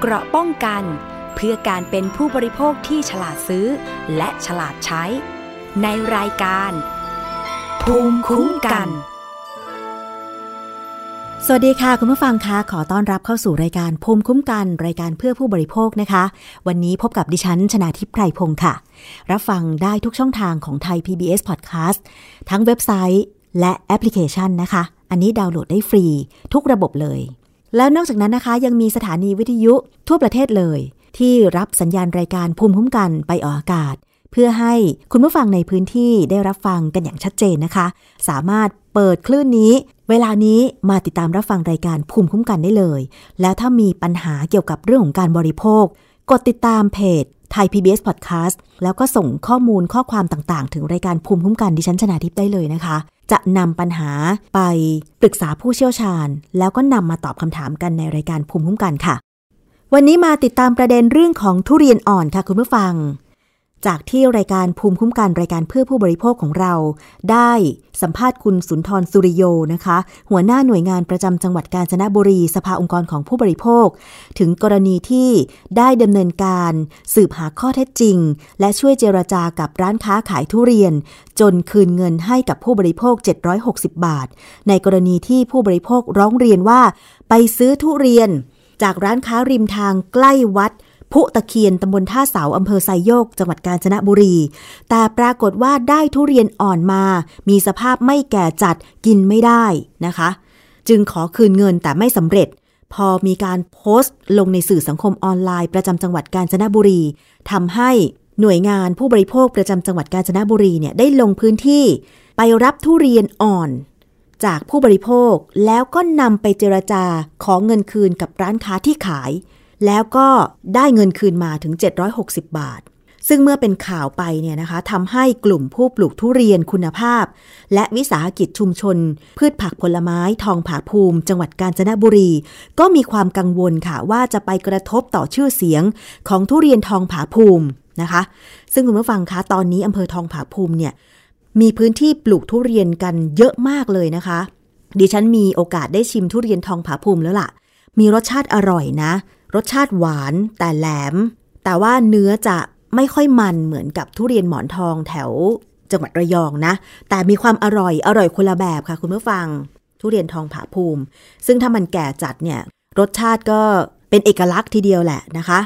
เกราะป้องกัน เพื่อการเป็นผู้บริโภคที่ฉลาดซื้อ และฉลาดใช้ ในรายการ ภูมิคุ้มกัน สวัสดีค่ะ คุณผู้ฟังคะขอต้อนรับเข้าสู่รายการภูมิคุ้มกัน รายการเพื่อผู้บริโภคนะคะ วันนี้พบกับดิฉันชนาทิพไพรพงศ์ค่ะ รับฟังได้ทุกช่องทางของไทย PBS Podcast ทั้งเว็บไซต์และแอปพลิเคชันนะคะ อันนี้ดาวน์โหลดได้ฟรีทุกระบบเลย แล้วนอกจากนั้นนะคะยังมีสถานีวิทยุทั่วประเทศเลย ที่รับสัญญาณรายการภูมิคุ้มกันไปออกอากาศ เพื่อให้คุณผู้ฟังในพื้นที่ได้รับฟังกันอย่างชัดเจนนะคะ สามารถเปิดคลื่นนี้ เวลานี้มาติดตามรับฟังรายการภูมิคุ้มกันได้เลย แล้วถ้ามีปัญหาเกี่ยวกับเรื่องของการบริโภค กดติดตามเพจ ไทย PBS Podcast แล้วก็ส่งข้อมูลข้อความต่างๆ ถึงรายการภูมิคุ้มกันดิฉันชนาทิพย์ได้เลยนะคะ จะนำปัญหาไปปรึกษาผู้เชี่ยวชาญ แล้วก็นำมาตอบคำถามกันในรายการภูมิคุ้มกันค่ะ วันนี้มาติดตามประเด็นเรื่องของทุเรียนอ่อนค่ะคุณผู้ฟัง จากที่รายการภูมิคุ้มกันรายการเพื่อผู้บริโภคของเรา ได้สัมภาษณ์คุณสุนทรสุริโยนะคะ หัวหน้าหน่วยงานประจำจังหวัดกาญจนบุรี สภาองค์กรของผู้บริโภค ถึงกรณีที่ได้ดำเนินการสืบหาข้อเท็จจริง และช่วยเจรจากับร้านค้าขายทุเรียน จนคืนเงินให้กับผู้บริโภค 760 บาท ในกรณีที่ผู้บริโภคร้องเรียนว่า ไปซื้อทุเรียน จากร้านค้าริมทางใกล้วัด พุตะเคียนตำบลท่าเสาอำเภอไซโยก จังหวัดกาญจนบุรี แต่ปรากฏว่าได้ทุเรียนอ่อนมา มีสภาพไม่แก่จัดกินไม่ได้นะคะ จึงขอคืนเงินแต่ไม่สำเร็จ พอมีการโพสต์ ลงในสื่อสังคมออนไลน์ประจำจังหวัดกาญจนบุรีทำให้หน่วยงานผู้บริโภคประจำจังหวัดกาญจนบุรีเนี่ยได้ลงพื้นที่ ไปรับทุเรียนอ่อน จากผู้บริโภคแล้วก็นำไปเจรจาขอเงินคืนกับร้านค้าที่ขาย แล้วก็ได้เงินคืนมาถึง 760 บาท ซึ่งเมื่อเป็นข่าวไปเนี่ยนะคะทำให้กลุ่มผู้ปลูกทุเรียนคุณภาพ และวิสาหกิจชุมชน พืชผักผลไม้ทองผาภูมิ จังหวัดกาญจนบุรี ก็มีความกังวลค่ะว่าจะไปกระทบต่อชื่อเสียงของทุเรียนทองผาภูมินะคะ ซึ่งคุณผู้ฟังคะตอนนี้อำเภอทองผาภูมิเนี่ยมีพื้นที่ปลูกทุเรียนกันเยอะมากเลยนะคะ ดิฉันมีโอกาสได้ชิมทุเรียนทองผาภูมิแล้วล่ะ มีรสชาติอร่อยนะ รสชาติหวานแต่แหลม แต่ว่าเนื้อจะไม่ค่อยมันเหมือนกับทุเรียนหมอนทองแถวจังหวัดระยองนะ แต่มีความอร่อยอร่อยคนละแบบค่ะคุณผู้ฟัง ทุเรียนทองผาภูมิ ซึ่งถ้ามันแก่จัดเนี่ย รสชาติก็เป็นเอกลักษณ์ทีเดียวแหละนะคะ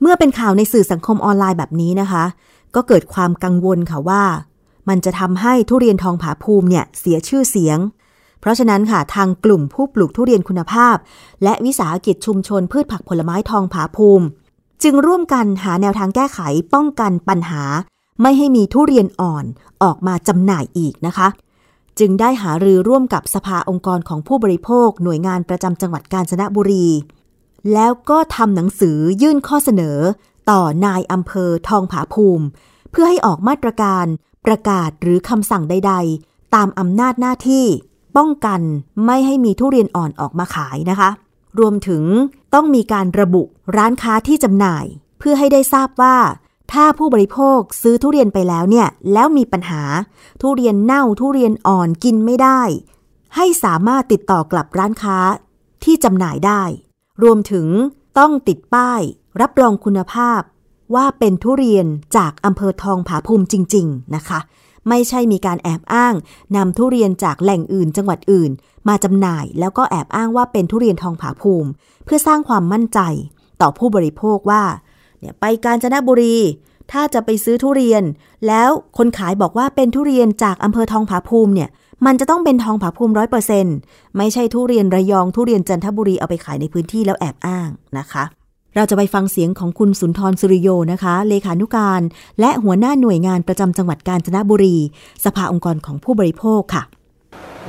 เมื่อเป็นข่าวในสื่อสังคมออนไลน์แบบนี้นะคะ ก็เกิดความกังวลค่ะว่า มันจะทำให้ทุเรียนทองผาภูมิเนี่ยเสียชื่อเสียง เพราะฉะนั้นค่ะทางกลุ่มผู้ปลูกทุเรียนคุณภาพ และวิสาหกิจชุมชนพืชผักผลไม้ทองผาภูมิ จึงร่วมกันหาแนวทางแก้ไขป้องกันปัญหา ไม่ให้มีทุเรียนอ่อนออกมาจำหน่ายอีกนะคะ จึงได้หารือร่วมกับสภาองค์กรของผู้บริโภค หน่วยงานประจำจังหวัดกาญจนบุรี แล้วก็ทำหนังสือยื่นข้อเสนอ ต่อนายอำเภอทองผาภูมิ เพื่อให้ออกมาตรการ ประกาศหรือคำสั่งใด ๆ ตามอำนาจหน้าที่ ป้องกันไม่ให้มีทุเรียนอ่อนออกมาขายนะคะ รวมถึงต้องมีการระบุร้านค้าที่จำหน่าย เพื่อให้ได้ทราบว่า ถ้าผู้บริโภคซื้อทุเรียนไปแล้วเนี่ยแล้วมีปัญหา ทุเรียนเน่าทุเรียนอ่อนกินไม่ได้ ให้สามารถติดต่อกลับร้านค้าที่จำหน่ายได้ รวมถึงต้องติดป้าย รับรองคุณภาพ ว่าเป็นทุเรียนจากอำเภอทองผาภูมิจริง ๆ นะคะ ไม่ใช่มีการแอบอ้างนำทุเรียนจากแหล่งอื่นจังหวัดอื่น มาจำหน่ายแล้วก็แอบอ้างว่าเป็นทุเรียนทองผาภูมิ เพื่อสร้างความมั่นใจ ต่อผู้บริโภคว่าเนี่ยไปกาญจนบุรี ถ้าจะไปซื้อทุเรียน แล้วคนขายบอกว่าเป็นทุเรียนจากอำเภอทองผาภูมิเนี่ยมันจะต้องเป็นทองผาภูมิร้อยเปอร์เซ็นต์ไม่ใช่ทุเรียนระยองทุเรียนจันทบุรีเอาไปขายในพื้นที่แล้วแอบอ้างนะคะ เราจะไปฟังเสียงของคุณสุนทรสุริโยนะคะ เลขานุการ และหัวหน้าหน่วยงานประจำจังหวัดกาญจนบุรี สภาองค์กรของผู้บริโภคค่ะ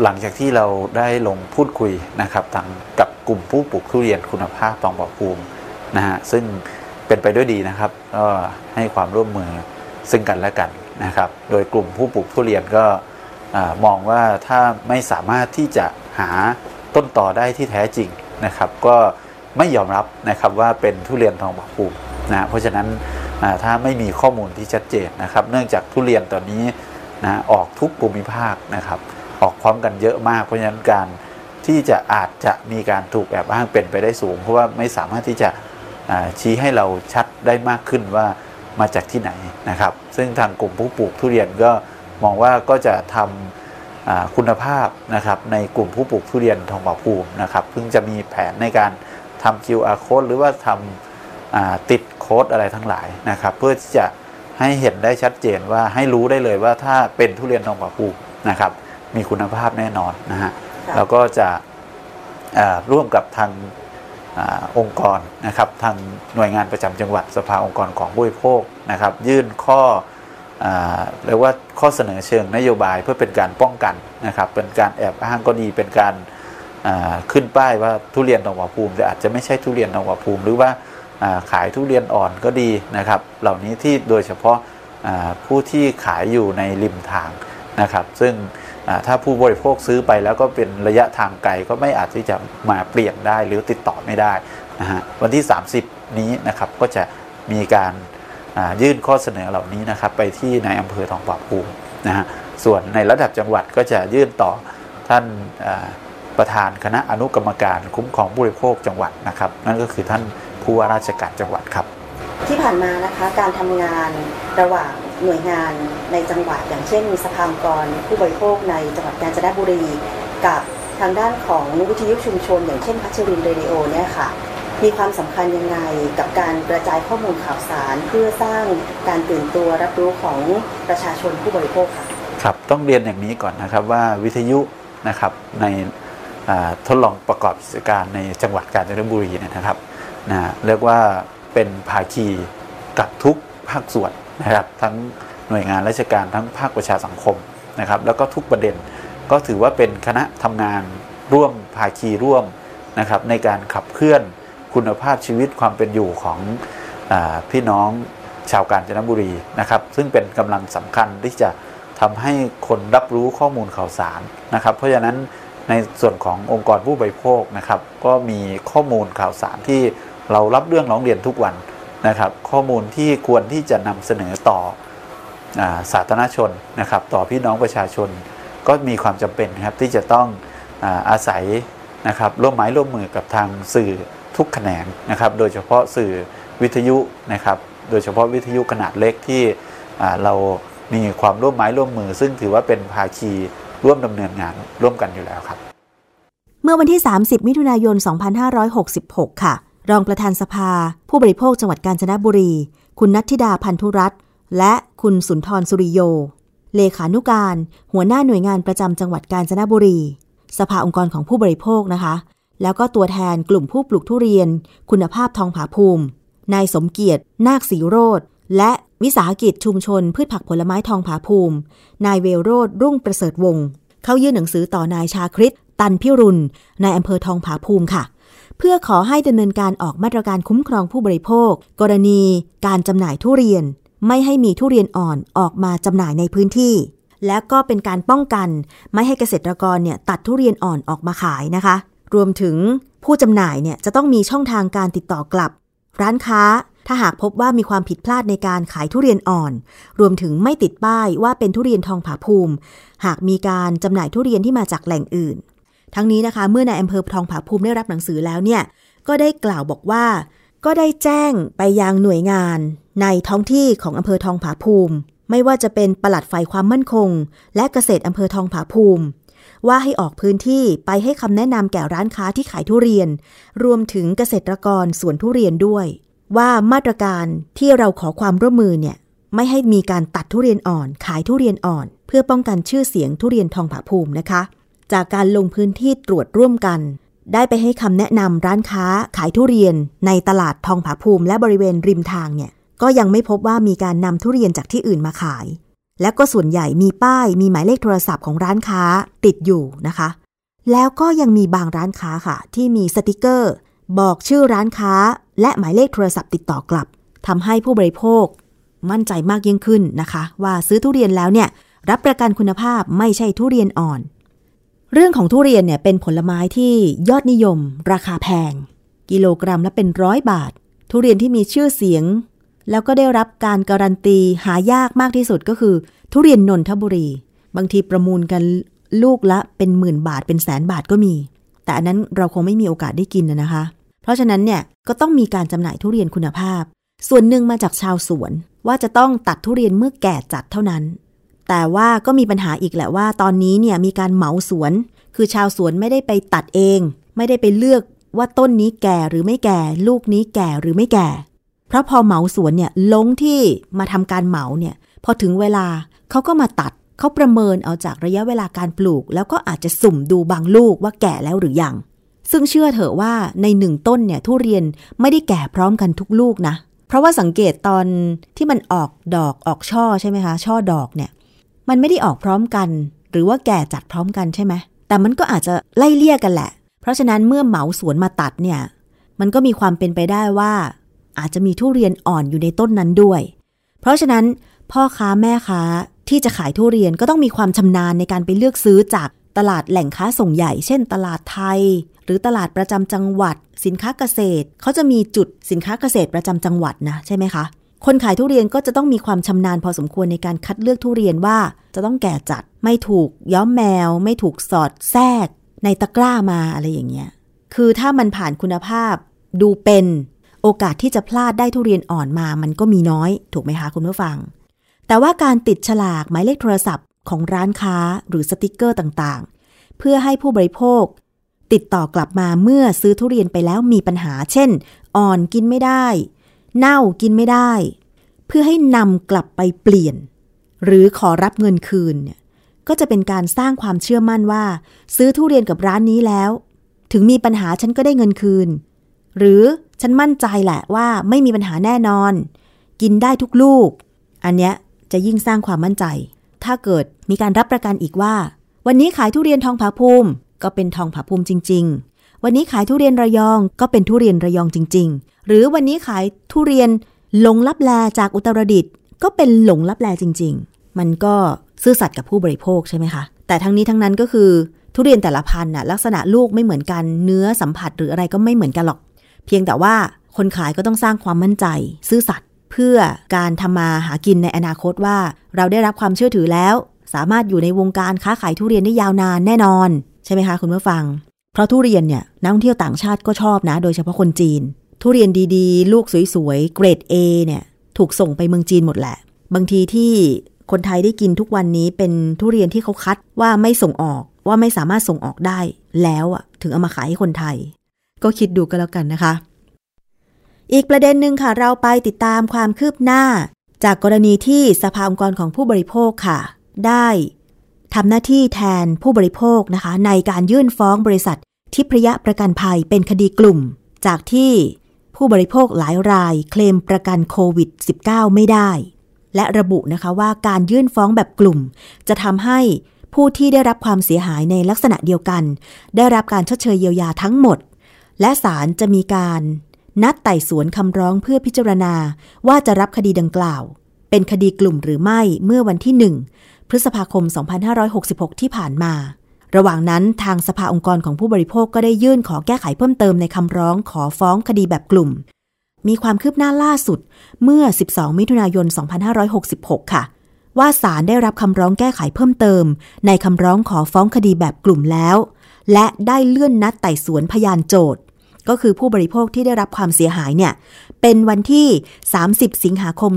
หลังจากที่เราได้ลงพูดคุยนะครับทางกับกลุ่มผู้ปลูกทุเรียนคุณภาพตองบอภูมินะฮะซึ่งเป็นไปด้วยดีนะครับก็ให้ความร่วมมือซึ่งกันและกันนะครับ โดยกลุ่มผู้ปลูกทุเรียนก็มองว่าถ้าไม่สามารถที่จะหาต้นต่อได้ที่แท้จริงนะครับ ก็ ไม่ยอมรับนะครับว่าเป็นทุเรียนทองบอภูมินะเพราะฉะนั้นถ้าไม่มีข้อมูลที่ชัดเจนนะครับ เนื่องจากทุเรียนตอนนี้นะออกทุกภูมิภาคนะครับ ออกพร้อมกันเยอะมาก เพราะฉะนั้นการที่จะอาจจะมีการถูกแอบอ้างเป็นไปได้สูง เพราะว่าไม่สามารถที่จะชี้ให้เราชัดได้มากขึ้นว่ามาจากที่ไหนนะครับ ซึ่งทางกลุ่มผู้ปลูกทุเรียนก็มองว่าก็จะทำคุณภาพนะครับในกลุ่มผู้ปลูกทุเรียนทองผาภูมินะครับเพิ่งจะมีแผนในการ ทำ QR code หรือว่าทำติดโค้ดอะไรทั้งหลายนะครับ เพื่อที่จะให้เห็นได้ชัดเจนว่าให้รู้ได้เลยว่าถ้าเป็นทุเรียนทองผาภูมินะครับ มีคุณภาพแน่นอนนะฮะแล้วก็จะร่วมกับทางอองค์กรนะครับ ทางหน่วยงานประจำจังหวัดสภาองค์กรของผู้บริโภคนะครับ ยื่นข้อเรียกว่าข้อเสนอเชิงนโยบายเพื่อเป็นการป้องกันนะครับ เป็นการแอบอ้างก็ดีเป็นการ ขึ้นป้ายว่าทุเรียนทองผาภูมิ แต่อาจจะไม่ใช่ทุเรียนทองผาภูมิ หรือว่าขายทุเรียนอ่อนก็ดีนะครับ เหล่านี้ที่โดยเฉพาะผู้ที่ขายอยู่ในริมทางนะครับ ซึ่งถ้าผู้บริโภคซื้อไปแล้วก็เป็นระยะทางไกลก็ไม่อาจที่จะมาเปลี่ยนได้หรือติดต่อไม่ได้นะฮะวันที่ 30 นี้นะครับก็จะมีการยื่นข้อเสนอเหล่านี้นะครับ ไปที่ในอำเภอทองผาภูมินะฮะส่วนในระดับจังหวัดก็จะยื่นต่อท่าน ประธานคณะอนุกรรมการคุ้มครองผู้บริโภคจังหวัดนะครับ นั่นก็คือท่านผู้ว่าราชการจังหวัดครับ ที่ผ่านมานะคะการทำงานระหว่างหน่วยงานในจังหวัด อย่างเช่นสภากรผู้บริโภคในจังหวัดกาญจนบุรี กับทางด้านของวิทยุชุมชน อย่างเช่นพัชรินเรดิโอเนี่ยค่ะมีความสำคัญยังไงกับการกระจายข้อมูลข่าวสาร เพื่อสร้างการตื่นตัวรับรู้ของประชาชนผู้บริโภคค่ะครับต้องเรียนอย่างนี้ก่อนนะครับว่าวิทยุนะครับใน ทดลองประกอบกิจการในจังหวัดกาญจนบุรีนะครับนะเรียกว่าเป็นภาคีกับทุกภาคส่วนนะครับ ทั้งหน่วยงานราชการทั้งภาคประชาสังคมนะครับ แล้วก็ทุกประเด็นก็ถือว่าเป็นคณะทำงานร่วมภาคีร่วมนะครับ ในการขับเคลื่อนคุณภาพชีวิตความเป็นอยู่ของอพี่น้องชาวกาญจนบุรีนะครับ ซึ่งเป็นกำลังสำคัญที่จะทำให้คนรับรู้ข้อมูลข่าวสารนะครับ เพราะฉะนั้น ในส่วนขององค์กรผู้บริโภคนะครับ ก็มีข้อมูลข่าวสารที่เรารับเรื่องร้องเรียนทุกวันนะครับ ข้อมูลที่ควรที่จะนำเสนอต่ออสาธารณชนนะครับ ต่อพี่น้องประชาชน ก็มีความจำเป็นครับที่จะต้องอาอาศัยนะครับร่วมไม้ร่วมมือกับทางสื่อทุกแขนงนะครับ โดยเฉพาะสื่อวิทยุนะครับ โดยเฉพาะวิทยุขนาดเล็กที่เรามีความร่วมไม้ร่วมมือ ซึ่งถือว่าเป็นภาคี ร่วมดำเนินงานร่วมกันอยู่แล้วครับ เมื่อวันที่ 30 มิถุนายน 2566 ค่ะ รองประธานสภา ผู้บริโภคจังหวัดกาญจนบุรี คุณนัทธิดาพันธุรัตน์และคุณสุนทรสุริโย เลขานุการ หัวหน้าหน่วยงานประจำจังหวัดกาญจนบุรี สภาองค์กรของผู้บริโภคนะคะ แล้วก็ตัวแทนกลุ่มผู้ปลูกทุเรียน คุณภาพทองผาภูมินายสมเกียรติ นาคสีโรธ และวิสาหกิจชุมชน พืชผักผลไม้ทองผาภูมิ นายเวโรดรุ่งประเสริฐวงศ์เขายื่นหนังสือต่อนายชาคริตตันพิรุณนายอำเภอทองผาภูมิค่ะ เพื่อขอให้ดำเนินการออกมาตรการคุ้มครองผู้บริโภค กรณีการจำหน่ายทุเรียน ไม่ให้มีทุเรียนอ่อนออกมาจำหน่ายในพื้นที่ และก็เป็นการป้องกัน ไม่ให้เกษตรกรเนี่ยตัดทุเรียนอ่อนออกมาขายนะคะ รวมถึงผู้จำหน่ายเนี่ยจะต้องมีช่องทางการติดต่อกลับ ร้านค้า ถ้าหากพบว่ามีความผิดพลาดในการขายทุเรียนอ่อน รวมถึงไม่ติดป้ายว่าเป็นทุเรียนทองผาภูมิ หากมีการจำหน่ายทุเรียนที่มาจากแหล่งอื่น ทั้งนี้นะคะ เมื่อนายอำเภอทองผาภูมิได้รับหนังสือแล้วเนี่ย ก็ได้กล่าวบอกว่า ก็ได้แจ้งไปยังหน่วยงาน ในท้องที่ของอำเภอทองผาภูมิ ไม่ว่าจะเป็นปลัดฝ่ายความมั่นคง และเกษตรอำเภอทองผาภูมิว่าให้ออกพื้นที่ไปให้คำแนะนำแก่ร้านค้าที่ขายทุเรียน รวมถึงเกษตรกรสวนทุเรียนด้วย ว่ามาตรการที่เราขอความร่วมมือเนี่ยไม่ให้มีการตัดทุเรียนอ่อน ขายทุเรียนอ่อน เพื่อป้องกันชื่อเสียงทุเรียนทองผาภูมินะคะ จากการลงพื้นที่ตรวจร่วมกัน ได้ไปให้คำแนะนำร้านค้าขายทุเรียนในตลาดทองผาภูมิ และบริเวณริมทางเนี่ยก็ยังไม่พบว่ามีการนำทุเรียนจากที่อื่นมาขาย และก็ส่วนใหญ่มีป้ายมีหมายเลขโทรศัพท์ของร้านค้าติดอยู่นะคะ แล้วก็ยังมีบางร้านค้าค่ะ ที่มีสติกเกอร์ บอกชื่อร้านค้าและหมายเลขโทรศัพท์ติดต่อกลับทำให้ผู้บริโภค มั่นใจมากยิ่งขึ้นนะคะ ว่าซื้อทุเรียนแล้วเนี่ย รับประกันคุณภาพไม่ใช่ทุเรียนอ่อน เรื่องของทุเรียนเนี่ยเป็นผลไม้ที่ยอดนิยม ราคาแพง กิโลกรัมละเป็นร้อยบาท ทุเรียนที่มีชื่อเสียง แล้วก็ได้รับการการันตีหายากมากที่สุดก็คือ ทุเรียนนนทบุรี บางทีประมูลกันลูกละเป็นหมื่นบาทเป็นแสนบาทก็มี แต่อันนั้นเราคงไม่มีโอกาสได้กินนะคะ เพราะฉะนั้นเนี่ยก็ต้องมีการจำหน่ายทุเรียนคุณภาพ ส่วนหนึ่งมาจากชาวสวน ว่าจะต้องตัดทุเรียนเมื่อแก่จัดเท่านั้น แต่ว่าก็มีปัญหาอีกแหละว่า ตอนนี้เนี่ยมีการเหมาสวน คือชาวสวนไม่ได้ไปตัดเอง ไม่ได้ไปเลือกว่าต้นนี้แก่หรือไม่แก่ ลูกนี้แก่หรือไม่แก่ เพราะพอเหมาสวนเนี่ยลงที่มาทำการเหมาเนี่ยพอถึงเวลาเขาก็มาตัด เขาประเมินเอาจากระยะเวลาการปลูก แล้วก็อาจจะสุ่มดูบางลูกว่าแก่แล้วหรือยัง ซึ่งเชื่อเถอะว่าในหนึ่งต้นเนี่ยทุเรียนไม่ได้แก่พร้อมกันทุกลูกนะ เพราะว่าสังเกตตอนที่มันออกดอกออกช่อใช่ไหมคะ ช่อดอกเนี่ย มันไม่ได้ออกพร้อมกัน หรือว่าแก่จัดพร้อมกันใช่ไหมแต่มันก็อาจจะไล่เลี่ยกันแหละ เพราะฉะนั้นเมื่อเหมาสวนมาตัดเนี่ย มันก็มีความเป็นไปได้ว่า อาจจะมีทุเรียนอ่อนอยู่ในต้นนั้นด้วย เพราะฉะนั้นพ่อค้าแม่ค้า ที่จะขายทุเรียนก็ต้องมีความชำนาญในการไปเลือกซื้อจากตลาดแหล่งค้าส่งใหญ่ เช่น ตลาดไทย หรือตลาดประจำจังหวัด สินค้าเกษตรเขาจะมีจุดสินค้าเกษตรประจำจังหวัดนะใช่ไหมคะคนขายทุเรียนก็จะต้องมีความชำนาญพอสมควรในการคัดเลือกทุเรียนว่า จะต้องแก่จัดไม่ถูกย้อมแมว ไม่ถูกสอดแทรก ในตะกร้ามาอะไรอย่างเงี้ยคือถ้ามันผ่านคุณภาพ ดูเป็นโอกาสที่จะพลาดได้ทุเรียนอ่อนมามันก็มีน้อย ถูกไหมคะคุณผู้ฟัง แต่ว่าการติดฉลากหมายเลขโทรศัพท์ของร้านค้าหรือสติกเกอร์ต่างๆ เพื่อให้ผู้บริโภค ติดต่อกลับมาเมื่อซื้อทุเรียนไปแล้วมีปัญหา เช่น อ่อนกินไม่ได้ เน่ากินไม่ได้ เพื่อให้นำกลับไปเปลี่ยน หรือขอรับเงินคืนเนี่ยก็จะเป็นการสร้างความเชื่อมั่นว่า ซื้อทุเรียนกับร้านนี้แล้ว ถึงมีปัญหาฉันก็ได้เงินคืน หรือฉันมั่นใจแหละว่าไม่มีปัญหาแน่นอน กินได้ทุกลูก อันเนี้ย จะยิ่งสร้างความมั่นใจ ถ้าเกิดมีการรับประกันอีกว่า วันนี้ขายทุเรียนทองผาภูมิ ก็เป็นทองผาภูมิจริง ๆ วันนี้ขายทุเรียนระยองก็เป็นทุเรียนระยองจริง ๆ หรือวันนี้ขายทุเรียนหลงลับแลจากอุตรดิตถ์ก็เป็นหลงลับแลจริง ๆ มันก็ซื่อสัตย์กับผู้บริโภคใช่ไหมคะ แต่ทั้งนี้ทั้งนั้นก็คือทุเรียนแต่ละพันธุ์น่ะลักษณะลูกไม่เหมือนกันเนื้อสัมผัสหรืออะไรก็ไม่เหมือนกันหรอก เพียงแต่ว่าคนขายก็ต้องสร้างความมั่นใจ ซื่อสัตย์ เพื่อการทำมาหากินในอนาคตว่า เราได้รับความเชื่อถือแล้ว สามารถอยู่ในวงการค้าขายทุเรียนได้ยาวนานแน่นอน ใช่ไหมคะคุณผู้ฟัง เพราะทุเรียนเนี่ยนักท่องเที่ยวต่างชาติก็ชอบนะ โดยเฉพาะคนจีน ทุเรียนดีๆ ลูกสวยๆเกรด A เนี่ยถูกส่งไปเมืองจีนหมดแหละ บางทีที่คนไทยได้กินทุกวันนี้เป็นทุเรียนที่เขาคัดว่าไม่ส่งออกว่าไม่สามารถส่งออกได้แล้วอะถึงเอามาขายให้คนไทย ก็คิดดูกันแล้วกันนะคะ อีกประเด็นหนึ่งค่ะเราไปติดตามความคืบหน้า จากกรณีที่สภาองค์กรของผู้บริโภคค่ะ ได้ทำหน้าที่แทนผู้บริโภคนะคะ ในการยื่นฟ้องบริษัททิพยะประกันภัยเป็นคดีกลุ่ม จากที่ผู้บริโภคหลายรายเคลมประกันโควิด -19 ไม่ได้ และระบุนะคะว่าการยื่นฟ้องแบบกลุ่ม จะทำให้ผู้ที่ได้รับความเสียหายในลักษณะเดียวกัน ได้รับการชดเชยเยียวยาทั้งหมด และศาลจะมีการ นัดไต่สวนคำร้องเพื่อพิจารณาว่าจะรับคดีดังกล่าว เป็นคดีกลุ่มหรือไม่เมื่อวันที่ 1 พฤษภาคม 2566 ที่ผ่านมา ระหว่างนั้นทางสภาองค์กรของผู้บริโภคก็ได้ยื่นขอแก้ไขเพิ่มเติมในคำร้องขอฟ้องคดีแบบกลุ่ม มีความคืบหน้าล่าสุดเมื่อ 12 มิถุนายน 2566 ค่ะ ว่าศาลได้รับคำร้องแก้ไขเพิ่มเติม ในคำร้องขอฟ้องคดีแบบกลุ่มแล้ว และได้เลื่อนนัดไต่สวนพยานโจทย์ ก็คือผู้บริโภคที่ได้รับความเสียหายเนี่ย เป็นวันที่ 30 สิงหาคม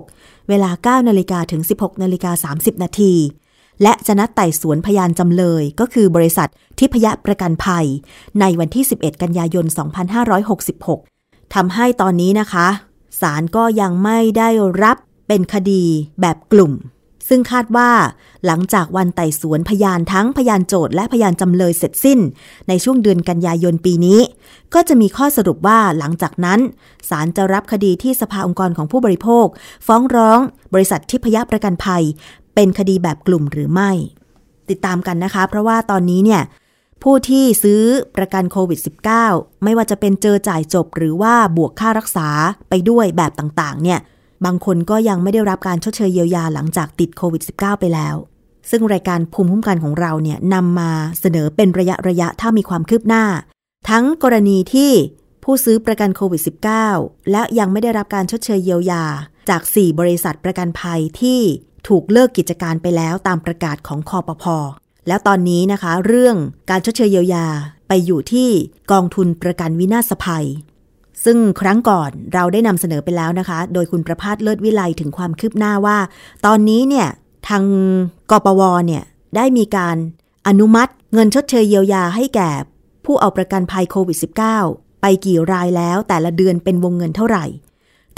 2566 เวลา 9 นาฬิกาถึง 16 นาฬิกา 30 นาที และจะนัดไต่สวนพยานจำเลย ก็คือบริษัททิพยประกันภัย ในวันที่ 11 กันยายน 2566 ทำให้ตอนนี้นะคะ ศาลก็ยังไม่ได้รับเป็นคดีแบบกลุ่ม ซึ่งคาดว่าหลังจากวันไต่สวนพยานทั้งพยานโจทย์และพยานจำเลยเสร็จสิ้น ในช่วงเดือนกันยายนปีนี้ ก็จะมีข้อสรุปว่าหลังจากนั้นศาลจะรับคดีที่สภาองค์กรของผู้บริโภค ฟ้องร้องบริษัททิพยประกันภัย เป็นคดีแบบกลุ่มหรือไม่ ติดตามกันนะคะ เพราะว่าตอนนี้เนี่ยผู้ที่ซื้อประกันโควิด -19 ไม่ว่าจะเป็นเจอจ่ายจบหรือว่าบวกค่ารักษาไปด้วยแบบต่างๆ เนี่ย บางคนก็ยังไม่ได้รับการชดเชยเยียวยาหลังจากติดโควิด -19 ไปแล้ว ซึ่งรายการภูมิคุ้มกันของเราเนี่ยนำมาเสนอเป็นระยะระยะถ้ามีความคืบหน้า ทั้งกรณีที่ผู้ซื้อประกันโควิด -19 และยังไม่ได้รับการชดเชยเยียวยา จาก 4 บริษัทประกันภัยที่ถูกเลิกกิจการไปแล้วตามประกาศของคอปพอแล้วตอนนี้นะคะ เรื่องการชดเชยเยียวยาไปอยู่ที่กองทุนประกันวินาศภัย ซึ่งครั้งก่อนเราได้นำเสนอไปแล้วนะคะ โดยคุณประพาสเลิศวิไลถึงความคืบหน้าว่า ตอนนี้เนี่ยทางกปวเนี่ยได้มีการอนุมัติเงินชดเชยเยียวยาให้แก่ผู้เอาประกันภัยโควิด -19 ไปกี่รายแล้วแต่ละเดือนเป็นวงเงินเท่าไหร่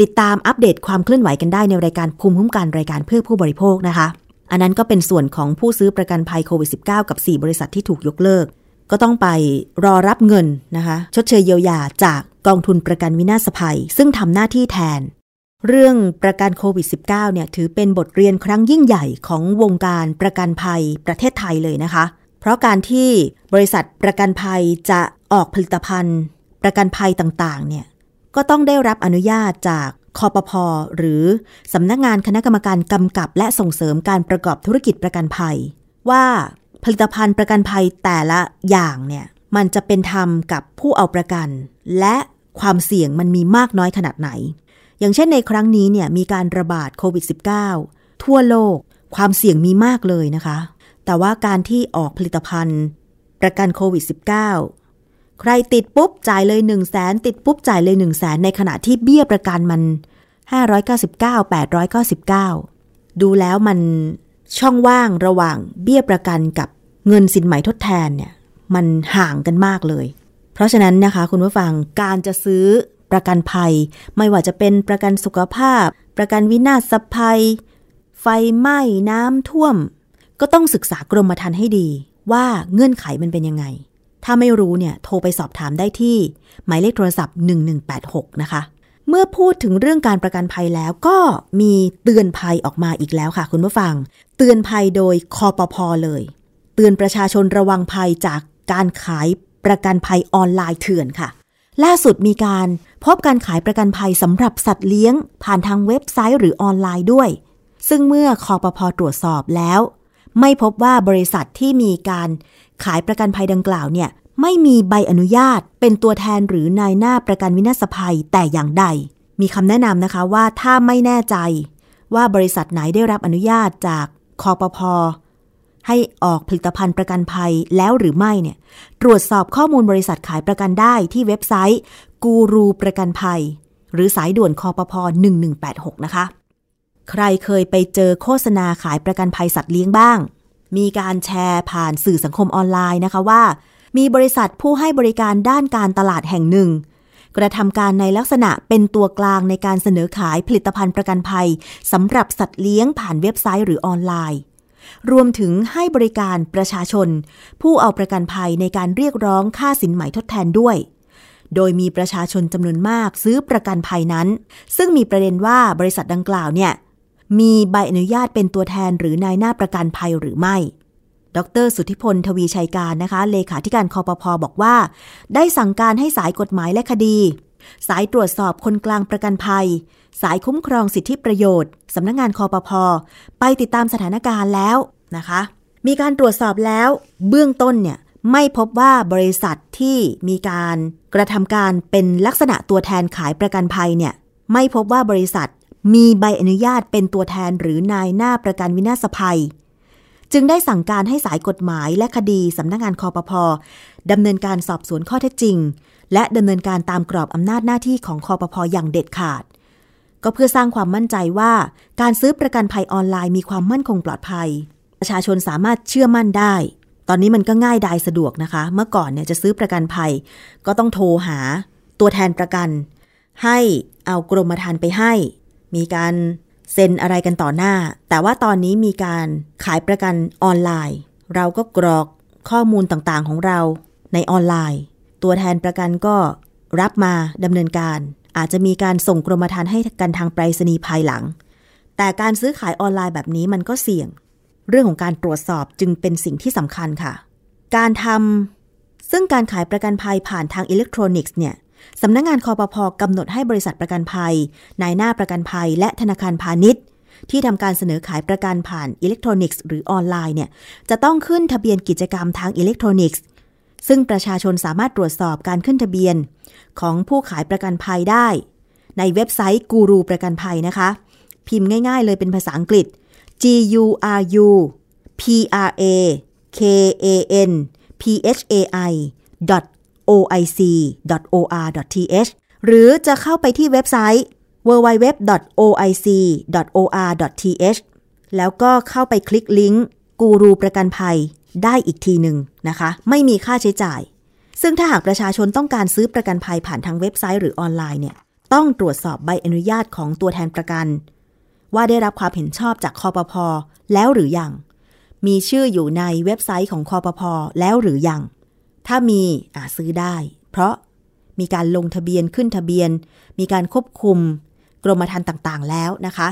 ติดตามอัปเดตความเคลื่อนไหวกันได้ในรายการภูมิคุ้มกันรายการเพื่อผู้บริโภคนะคะ อันนั้นก็เป็นส่วนของผู้ซื้อประกันภัยโควิด -19 กับ 4 บริษัทที่ถูกยกเลิก ก็ต้องไปรอรับเงินนะคะ ชดเชยเยียวยาจากกองทุนประกันวินาศภัย ซึ่งทำหน้าที่แทน เรื่องประกันโควิด -19 เนี่ยถือเป็นบทเรียนครั้งยิ่งใหญ่ของวงการประกันภัยประเทศไทยเลยนะคะ เพราะการที่บริษัทประกันภัยจะออกผลิตภัณฑ์ ประกันภัยต่างๆ เนี่ยก็ต้องได้รับอนุญาตจากคอปพอหรือสำนักงานคณะกรรมการกำกับ และส่งเสริมการประกอบธุรกิจประกันภัย ว่า ผลิตภัณฑ์ประกันภัยแต่ละอย่างเนี่ยมันจะเป็นธรรมกับผู้เอาประกัน และความเสี่ยงมันมีมากน้อยขนาดไหน อย่างเช่นในครั้งนี้เนี่ยมีการระบาดโควิด -19 ทั่วโลกความเสี่ยงมีมากเลยนะคะ แต่ว่าการที่ออกผลิตภัณฑ์ ประกันโควิด -19 ใครติดปุ๊บจ่ายเลย 1 0 0 0 0แสนติดปุ๊บจ่ายเลย 1 0 0 0 0แสนในขณะที่เบี้ยประกันมัน 599 899 ดูแล้วมันช่องว่างระหว่างเบี้ยประกันกับ เงินสินไหมทดแทนเนี่ยมันห่างกันมากเลย เพราะฉะนั้นนะคะ คุณผู้ฟังการจะซื้อประกันภัย ไม่ว่าจะเป็นประกันสุขภาพ ประกันวินาศภัย ไฟไหม้น้ำท่วม ก็ต้องศึกษากรมธรรม์ให้ดี ว่าเงื่อนไขมันเป็นยังไง ถ้าไม่รู้เนี่ยโทรไปสอบถามได้ที่ หมายเลขโทรศัพท์ 1186 นะคะ เมื่อพูดถึงเรื่องการประกันภัยแล้วก็มีเตือนภัยออกมาอีกแล้วค่ะ คุณผู้ฟัง เตือนภัยโดยคอปพอเลย เตือนประชาชนระวังภัยจากการขายประกันภัยออนไลน์เถื่อนค่ะ ล่าสุดมีการพบการขายประกันภัยสำหรับสัตว์เลี้ยง ผ่านทางเว็บไซต์หรือออนไลน์ด้วย ซึ่งเมื่อคอปพอตรวจสอบแล้ว ไม่พบว่าบริษัทที่มีการขายประกันภัยดังกล่าวเนี่ยไม่มีใบอนุญาตเป็นตัวแทนหรือนายหน้าประกันวินาศภัยแต่อย่างใด มีคำแนะนำนะคะว่าถ้าไม่แน่ใจ ว่าบริษัทไหนได้รับอนุญาตจากคอปพอ ให้ออกผลิตภัณฑ์ประกันภัยแล้วหรือไม่เนี่ยตรวจสอบข้อมูลบริษัทขายประกันได้ที่เว็บไซต์กูรูประกันภัย หรือสายด่วนคอปพ1186 นะคะ ใครเคยไปเจอโฆษณาขายประกันภัยสัตว์เลี้ยงบ้าง มีการแชร์ผ่านสื่อสังคมออนไลน์นะคะว่า มีบริษัทผู้ให้บริการด้านการตลาดแห่งหนึ่งกระทำการในลักษณะเป็นตัวกลางในการเสนอขายผลิตภัณฑ์ประกันภัยสำหรับสัตว์เลี้ยงผ่านเว็บไซต์หรือออนไลน์ รวมถึงให้บริการประชาชน ผู้เอาประกันภัยในการเรียกร้องค่าสินไหมทดแทนด้วย โดยมีประชาชนจำนวนมากซื้อประกันภัยนั้น ซึ่งมีประเด็นว่าบริษัทดังกล่าวเนี่ยมีใบอนุญาตเป็นตัวแทนหรือนายหน้าประกันภัยหรือไม่ ดร สุทธิพล ทวีชัยการนะคะ เลขาธิการคอปพอบอกว่า ได้สั่งการให้สายกฎหมายและคดี สายตรวจสอบคนกลางประกันภัย สายคุ้มครองสิทธิประโยชน์สำนักงงานคอปพอไปติดตามสถานการณ์แล้วนะคะ มีการตรวจสอบแล้วเบื้องต้นเนี่ยไม่พบว่าบริษัทที่มีการกระทำการเป็นลักษณะตัวแทนขายประกันภัยเนี่ยไม่พบว่าบริษัทมีใบอนุญาตเป็นตัวแทนหรือนายหน้าประกันวินาศภัย จึงได้สั่งการให้สายกฎหมายและคดีสำนักงงานคอปพอดำเนินการสอบสวนข้อเท็จจริง และดำเนินการตามกรอบอำนาจหน้าที่ของคอปพออย่างเด็ดขาด ก็เพื่อสร้างความมั่นใจว่า การซื้อประกันภัยออนไลน์มีความมั่นคงปลอดภัย ประชาชนสามารถเชื่อมั่นได้ ตอนนี้มันก็ง่ายดายสะดวกนะคะ เมื่อก่อนเนี่ยจะซื้อประกันภัย ก็ต้องโทรหาตัวแทนประกัน ให้เอากรมธรรม์ไปให้ มีการเซ็นอะไรกันต่อหน้า แต่ว่าตอนนี้มีการขายประกันออนไลน์ เราก็กรอกข้อมูลต่างๆของเราในออนไลน์ ตัวแทนประกันก็รับมาดำเนินการ อาจจะมีการส่งกรมธรรม์ให้กันทางไปรษณีย์ภายหลัง แต่การซื้อขายออนไลน์แบบนี้มันก็เสี่ยง เรื่องของการตรวจสอบจึงเป็นสิ่งที่สำคัญค่ะ การทำซึ่งการขายประกันภัยผ่านทางอิเล็กทรอนิกส์เนี่ยสำนักงงานคอปพอกำหนดให้บริษัทประกันภัย นายหน้าประกันภัย และธนาคารพาณิชย์ ที่ทำการเสนอขายประกันผ่านอิเล็กทรอนิกส์หรือออนไลน์เนี่ยจะต้องขึ้นทะเบียนกิจกรรมทางอิเล็กทรอนิกส์ ซึ่งประชาชนสามารถตรวจสอบการขึ้นทะเบียน ของผู้ขายประกันภัยได้ ในเว็บไซต์กูรูประกันภัยนะคะ พิมพ์ง่าย ๆ เลยเป็นภาษาอังกฤษ G U R U P R A K a n p h a i oic or th หรือจะเข้าไปที่เว็บไซต์ www.oic.or.th แล้วก็เข้าไปคลิกลิงก์กูรูประกันภัย ได้อีกทีหนึ่งนะคะ ไม่มีค่าใช้จ่าย ซึ่งถ้าหากประชาชนต้องการซื้อประกันภัยผ่านทางเว็บไซต์หรือออนไลน์เนี่ย ต้องตรวจสอบใบอนุญาตของตัวแทนประกัน ว่าได้รับความเห็นชอบจากคอปพอแล้วหรือยัง มีชื่ออยู่ในเว็บไซต์ของคอปพอแล้วหรือยัง ถ้ามีอาจซื้อได้ เพราะมีการลงทะเบียนขึ้นทะเบียน มีการควบคุม กรมธรรม์ต่างๆ แล้วนะคะ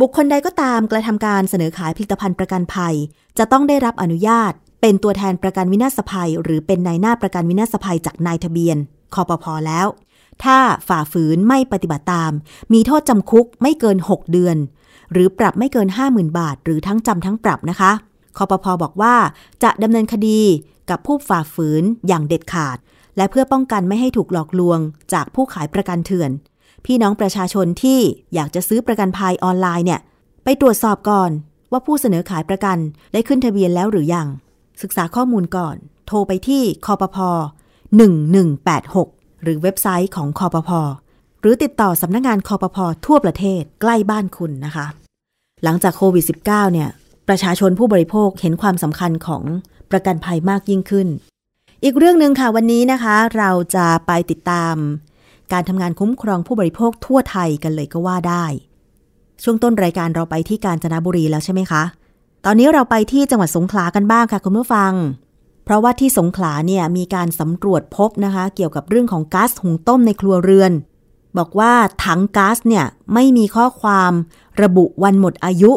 บุคคลใดก็ตามกระทำการเสนอขายผลิตภัณฑ์ประกันภัย จะต้องได้รับอนุญาต เป็นตัวแทนประกันวินาศภัย หรือเป็นนายหน้าประกันวินาศภัยจากนายทะเบียนคอปพอแล้ว ถ้าฝ่าฝืนไม่ปฏิบัติตาม มีโทษจำคุกไม่เกิน 6 เดือน หรือปรับไม่เกิน 50,000 บาท หรือทั้งจำทั้งปรับนะคะคอปพอบอกว่าจะดำเนินคดีกับผู้ฝ่าฝืนอย่างเด็ดขาด และเพื่อป้องกันไม่ให้ถูกหลอกลวง จากผู้ขายประกันเถื่อน พี่น้องประชาชนที่อยากจะซื้อประกันภัยออนไลน์เนี่ย ไปตรวจสอบก่อน ว่าผู้เสนอขายประกันได้ขึ้นทะเบียนแล้วหรือยัง ศึกษาข้อมูลก่อน โทรไปที่คอปพ1186 หรือเว็บไซต์ของคอปพหรือติดต่อสำนักงงานคอปพทั่วประเทศใกล้บ้านคุณนะคะ หลังจากโควิด -19 เนี่ย ประชาชนผู้บริโภคเห็นความสำคัญของประกันภัยมากยิ่งขึ้น อีกเรื่องหนึ่งค่ะวันนี้นะคะ เราจะไปติดตาม การทำงานคุ้มครองผู้บริโภคทั่วไทยกันเลยก็ว่าได้ ช่วงต้นรายการเราไปที่กาญจนบุรีแล้วใช่ไหมคะ ตอนนี้เราไปที่จังหวัดสงขลากันบ้างค่ะคุณผู้ฟัง เพราะว่าที่สงขลาเนี่ยมีการสำรวจพบนะคะ เกี่ยวกับเรื่องของก๊าซหุงต้มในครัวเรือน บอกว่าถังก๊าซเนี่ยไม่มีข้อความระบุวันหมดอายุ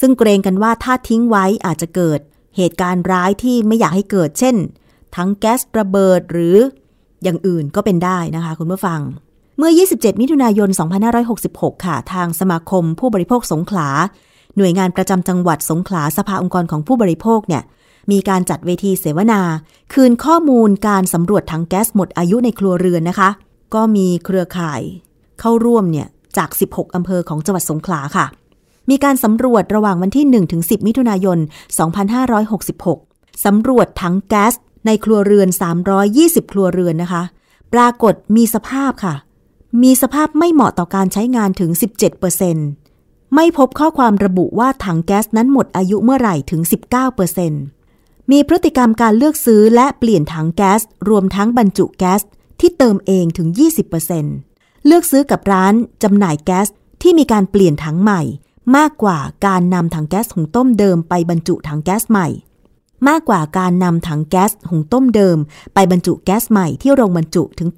ซึ่งเกรงกันว่าถ้าทิ้งไว้อาจจะเกิดเหตุการณ์ร้ายที่ไม่อยากให้เกิดเช่น ทั้งแก๊สระเบิดหรืออย่างอื่นก็เป็นได้นะคะ คุณผู้ฟัง เมื่อ 27 มิถุนายน 2566 ค่ะ ทางสมาคมผู้บริโภคสงขลา หน่วยงานประจำจังหวัดสงขลาสภาองค์กรของผู้บริโภคเนี่ย มีการจัดเวทีเสวนา คืนข้อมูลการสำรวจถังแก๊สหมดอายุในครัวเรือนนะคะ ก็มีเครือข่ายเข้าร่วมเนี่ยจาก 16 อำเภอของจังหวัดสงขลาค่ะ มีการสำรวจระหว่างวันที่ 1-10 มิถุนายน 2566 สำรวจถังแก๊สในครัวเรือน 320 ครัวเรือนนะคะ ปรากฏมีสภาพค่ะ มีสภาพไม่เหมาะต่อการใช้งานถึง 17%ไม่พบข้อความระบุว่าถังแก๊สนั้นหมดอายุเมื่อไหร่ถึง 19%มีพฤติกรรมการเลือกซื้อและเปลี่ยนถังแก๊ส รวมทั้งบรรจุแก๊สที่เติมเองถึง 20%เลือกซื้อกับร้านจำหน่ายแก๊สที่มีการเปลี่ยนถังใหม่ มากกว่าการนำถังแก๊สหุงต้มเดิมไปบรรจุถังแก๊สใหม่ มากกว่าการนำถังแก๊สหุงต้มเดิม ไปบรรจุแก๊สใหม่ที่โรงบรรจุถึง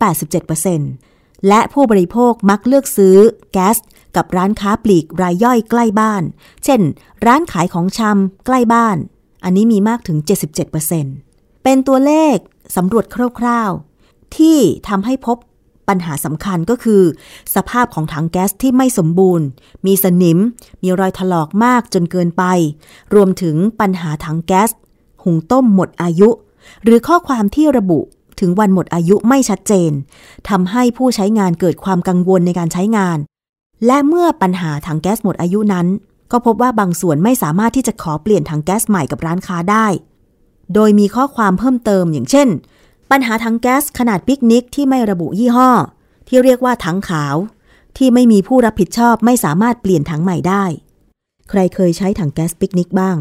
87% และผู้บริโภคมักเลือกซื้อแก๊สกับร้านค้าปลีกรายย่อยใกล้บ้าน เช่น ร้านขายของชำใกล้บ้าน อันนี้มีมากถึง 77%เป็นตัวเลขสำรวจคร่าวๆ ที่ทำให้พบปัญหาสำคัญก็คือ สภาพของถังแก๊สที่ไม่สมบูรณ์ มีสนิม มีรอยถลอกมากจนเกินไป รวมถึงปัญหาถังแก๊ส หุงต้มหมดอายุ หรือข้อความที่ระบุ ถึงวันหมดอายุไม่ชัดเจนทำให้ผู้ใช้งานเกิดความกังวลในการใช้งาน และเมื่อปัญหาถังแก๊สหมดอายุนั้น ก็พบว่าบางส่วนไม่สามารถที่จะขอเปลี่ยนถังแก๊สใหม่กับร้านค้าได้ โดยมีข้อความเพิ่มเติมอย่างเช่น ปัญหาถังแก๊สขนาดปิกนิกที่ไม่ระบุยี่ห้อ ที่เรียกว่าถังขาว ที่ไม่มีผู้รับผิดชอบไม่สามารถเปลี่ยนถังใหม่ได้ ใครเคยใช้ถังแก๊สปิกนิกบ้าง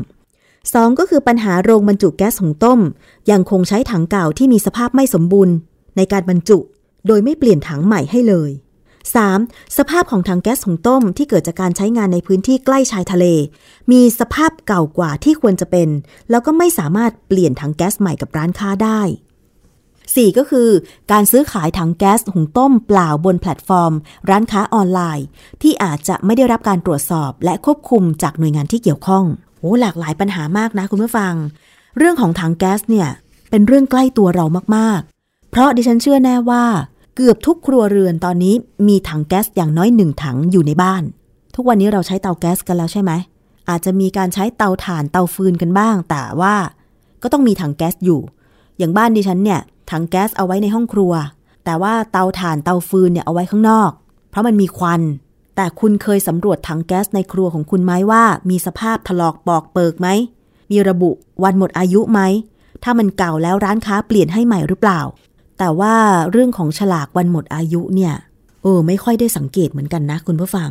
สองก็คือปัญหาโรงบรรจุแก๊สหุงต้ม ยังคงใช้ถังเก่าที่มีสภาพไม่สมบูรณ์ ในการบรรจุ โดยไม่เปลี่ยนถังใหม่ให้เลย 3. สภาพของถังแก๊สหุงต้มที่เกิดจากการใช้งานในพื้นที่ใกล้ชายทะเล มีสภาพเก่ากว่าที่ควรจะเป็น แล้วก็ไม่สามารถเปลี่ยนถังแก๊สใหม่กับร้านค้าได้ 4. ก็คือ การซื้อขายถังแก๊สหุงต้มเปล่าบนแพลตฟอร์ม ร้านค้าออนไลน์ ที่อาจจะไม่ได้รับการตรวจสอบและควบคุมจากหน่วยงานที่เกี่ยวข้อง โอ้หลากหลายปัญหามากนะคุณผู้ฟัง เรื่องของถังแก๊สเนี่ยเป็นเรื่องใกล้ตัวเรามาก ๆ เพราะดิฉันเชื่อแน่ว่าเกือบทุกครัวเรือนตอนนี้มีถังแก๊สอย่างน้อยหนึ่งถังอยู่ในบ้าน ทุกวันนี้เราใช้เตาแก๊สกันแล้วใช่ไหม อาจจะมีการใช้เตาถ่านเตาฟืนกันบ้าง แต่ว่าก็ต้องมีถังแก๊สอยู่ อย่างบ้านดิฉันเนี่ยถังแก๊สเอาไว้ในห้องครัว แต่ว่าเตาถ่านเตาฟืนเนี่ยเอาไว้ข้างนอก เพราะมันมีควัน แต่คุณเคยสำรวจถังแก๊สในครัวของคุณไหมว่ามีสภาพถลอกปอกเปิกไหม มีระบุวันหมดอายุไหม ถ้ามันเก่าแล้วร้านค้าเปลี่ยนให้ใหม่หรือเปล่า แต่ว่าเรื่องของฉลากวันหมดอายุเนี่ยเออไม่ค่อยได้สังเกตเหมือนกันนะคุณผู้ฟัง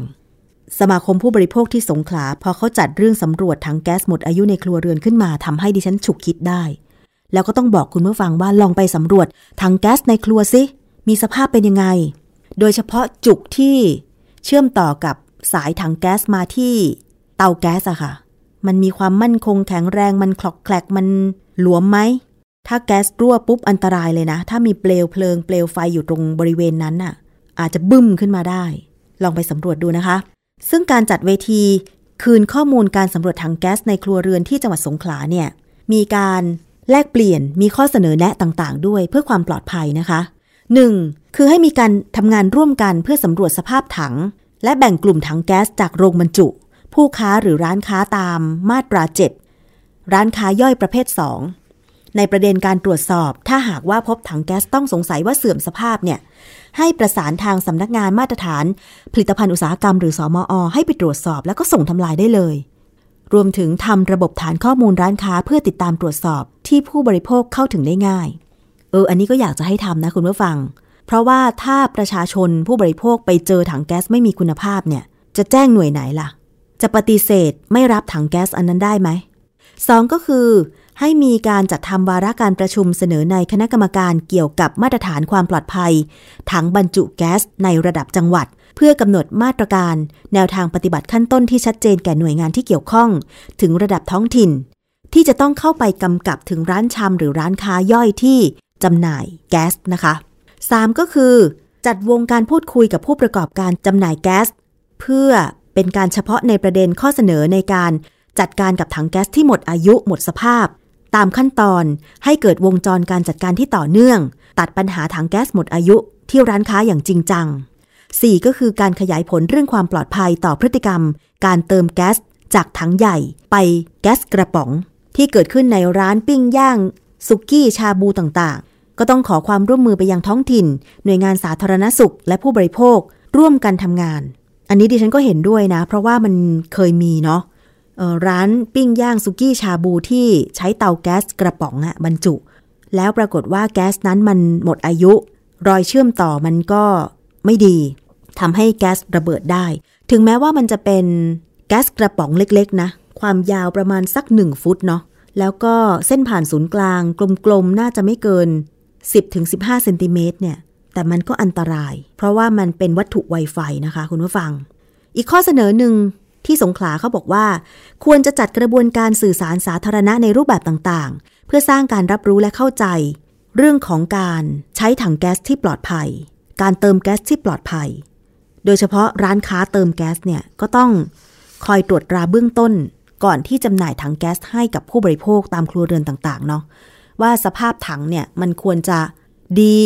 สมาคมผู้บริโภคที่สงขลาพอเขาจัดเรื่องสำรวจถังแก๊สหมดอายุในครัวเรือนขึ้นมาทำให้ดิฉันฉุกคิดได้ แล้วก็ต้องบอกคุณผู้ฟังว่าลองไปสำรวจถังแก๊สในครัวซิมีสภาพเป็นยังไง โดยเฉพาะจุกที่ เชื่อมต่อกับสายถังแก๊สมาที่เตาแก๊สอะค่ะ มันมีความมั่นคงแข็งแรงมันคลอกแคลกมันหลวมไหม ถ้าแก๊สรั่วปุ๊บอันตรายเลยนะ ถ้ามีเปลวเพลิงเปลวไฟอยู่ตรงบริเวณนั้นน่ะ อาจจะบึ้มขึ้นมาได้ ลองไปสำรวจดูนะคะ ซึ่งการจัดเวทีคืนข้อมูลการสำรวจถังแก๊สในครัวเรือนที่จังหวัดสงขลาเนี่ย มีการแลกเปลี่ยนมีข้อเสนอแนะต่างๆ ด้วยเพื่อความปลอดภัยนะคะ 1. คือให้มีการทำงานร่วมกันเพื่อสำรวจสภาพถัง และแบ่งกลุ่มถังแก๊สจากโรงบรรจุ ผู้ค้าหรือร้านค้าตามมาตรา7ร้านค้าย่อยประเภท 2 ในประเด็นการตรวจสอบ ถ้าหากว่าพบถังแก๊สต้องสงสัยว่าเสื่อมสภาพเนี่ยให้ประสานทางสำนักงานมาตรฐาน ผลิตภัณฑ์อุตสาหกรรมหรือสอมอให้ไปตรวจสอบแล้วก็ส่งทำลายได้เลยรวมถึงทำระบบฐานข้อมูลร้านค้าเพื่อติดตามตรวจสอบที่ผู้บริโภคเข้าถึงได้ง่าย เออ อันนี้ก็อยากจะให้ทำนะคุณผู้ฟัง เพราะว่าถ้าประชาชนผู้บริโภคไปเจอถังแก๊สไม่มีคุณภาพเนี่ย จะแจ้งหน่วยไหนล่ะ จะปฏิเสธไม่รับถังแก๊สอันนั้นได้ไหมสองก็คือให้มีการจัดทำวาระการประชุมเสนอในคณะกรรมการเกี่ยวกับมาตรฐานความปลอดภัย ถังบรรจุแก๊สในระดับจังหวัด เพื่อกำหนดมาตรการ แนวทางปฏิบัติขั้นต้นที่ชัดเจนแก่หน่วยงานที่เกี่ยวข้อง ถึงระดับท้องถิ่น ที่จะต้องเข้าไปกำกับถึงร้านชำหรือร้านค้าย่อยที่ จำหน่ายแก๊สนะคะ 3. ก็คือ จัดวงการพูดคุยกับผู้ประกอบการจำหน่ายแก๊สเพื่อเป็นการเฉพาะในประเด็นข้อเสนอในการจัดการกับถังแก๊สที่หมดอายุหมดสภาพ ตามขั้นตอนให้เกิดวงจรการจัดการที่ต่อเนื่อง ตัดปัญหาถังแก๊สหมดอายุที่ร้านค้าอย่างจริงจัง 4. ก็คือการขยายผลเรื่องความปลอดภัยต่อพฤติกรรม การเติมแก๊สจากถังใหญ่ไปแก๊สกระป๋อง ที่เกิดขึ้นในร้านปิ้งย่าง สุกี้ชาบูต่าง ก็ต้องขอความร่วมมือไปยังท้องถิ่น หน่วยงานสาธารณสุข และผู้บริโภค ร่วมกันทำงาน อันนี้ดิฉันก็เห็นด้วยนะ เพราะว่ามันเคยมีเนาะร้านปิ้งย่างสุกี้ชาบูที่ใช้เตาแก๊สกระป๋องอะบรรจุ แล้วปรากฏว่าแก๊สนั้นมันหมดอายุ รอยเชื่อมต่อมันก็ไม่ดีทำให้แก๊สระเบิดได้ ถึงแม้ว่ามันจะเป็นแก๊สกระป๋องเล็กๆนะ ความยาวประมาณสักหนึ่งฟุตเนาะ แล้วก็เส้นผ่านศูนย์กลาง กลมๆ น่าจะไม่เกิน 10-15เซนติเมตรเนี่ย แต่มันก็อันตราย เพราะว่ามันเป็นวัตถุไวไฟนะคะ คุณผู้ฟัง อีกข้อเสนอหนึ่งที่สงขลาเขาบอกว่า ควรจะจัดกระบวนการสื่อสารสาธารณะในรูปแบบต่างๆ เพื่อสร้างการรับรู้และเข้าใจ เรื่องของการใช้ถังแก๊สที่ปลอดภัย การเติมแก๊สที่ปลอดภัย โดยเฉพาะร้านค้าเติมแก๊สเนี่ยก็ต้องคอยตรวจตราเบื้องต้น ก่อนที่จำหน่ายถังแก๊สให้กับผู้บริโภคตามครัวเรือนต่างๆเนาะ ว่าสภาพถังเนี่ยมันควรจะดี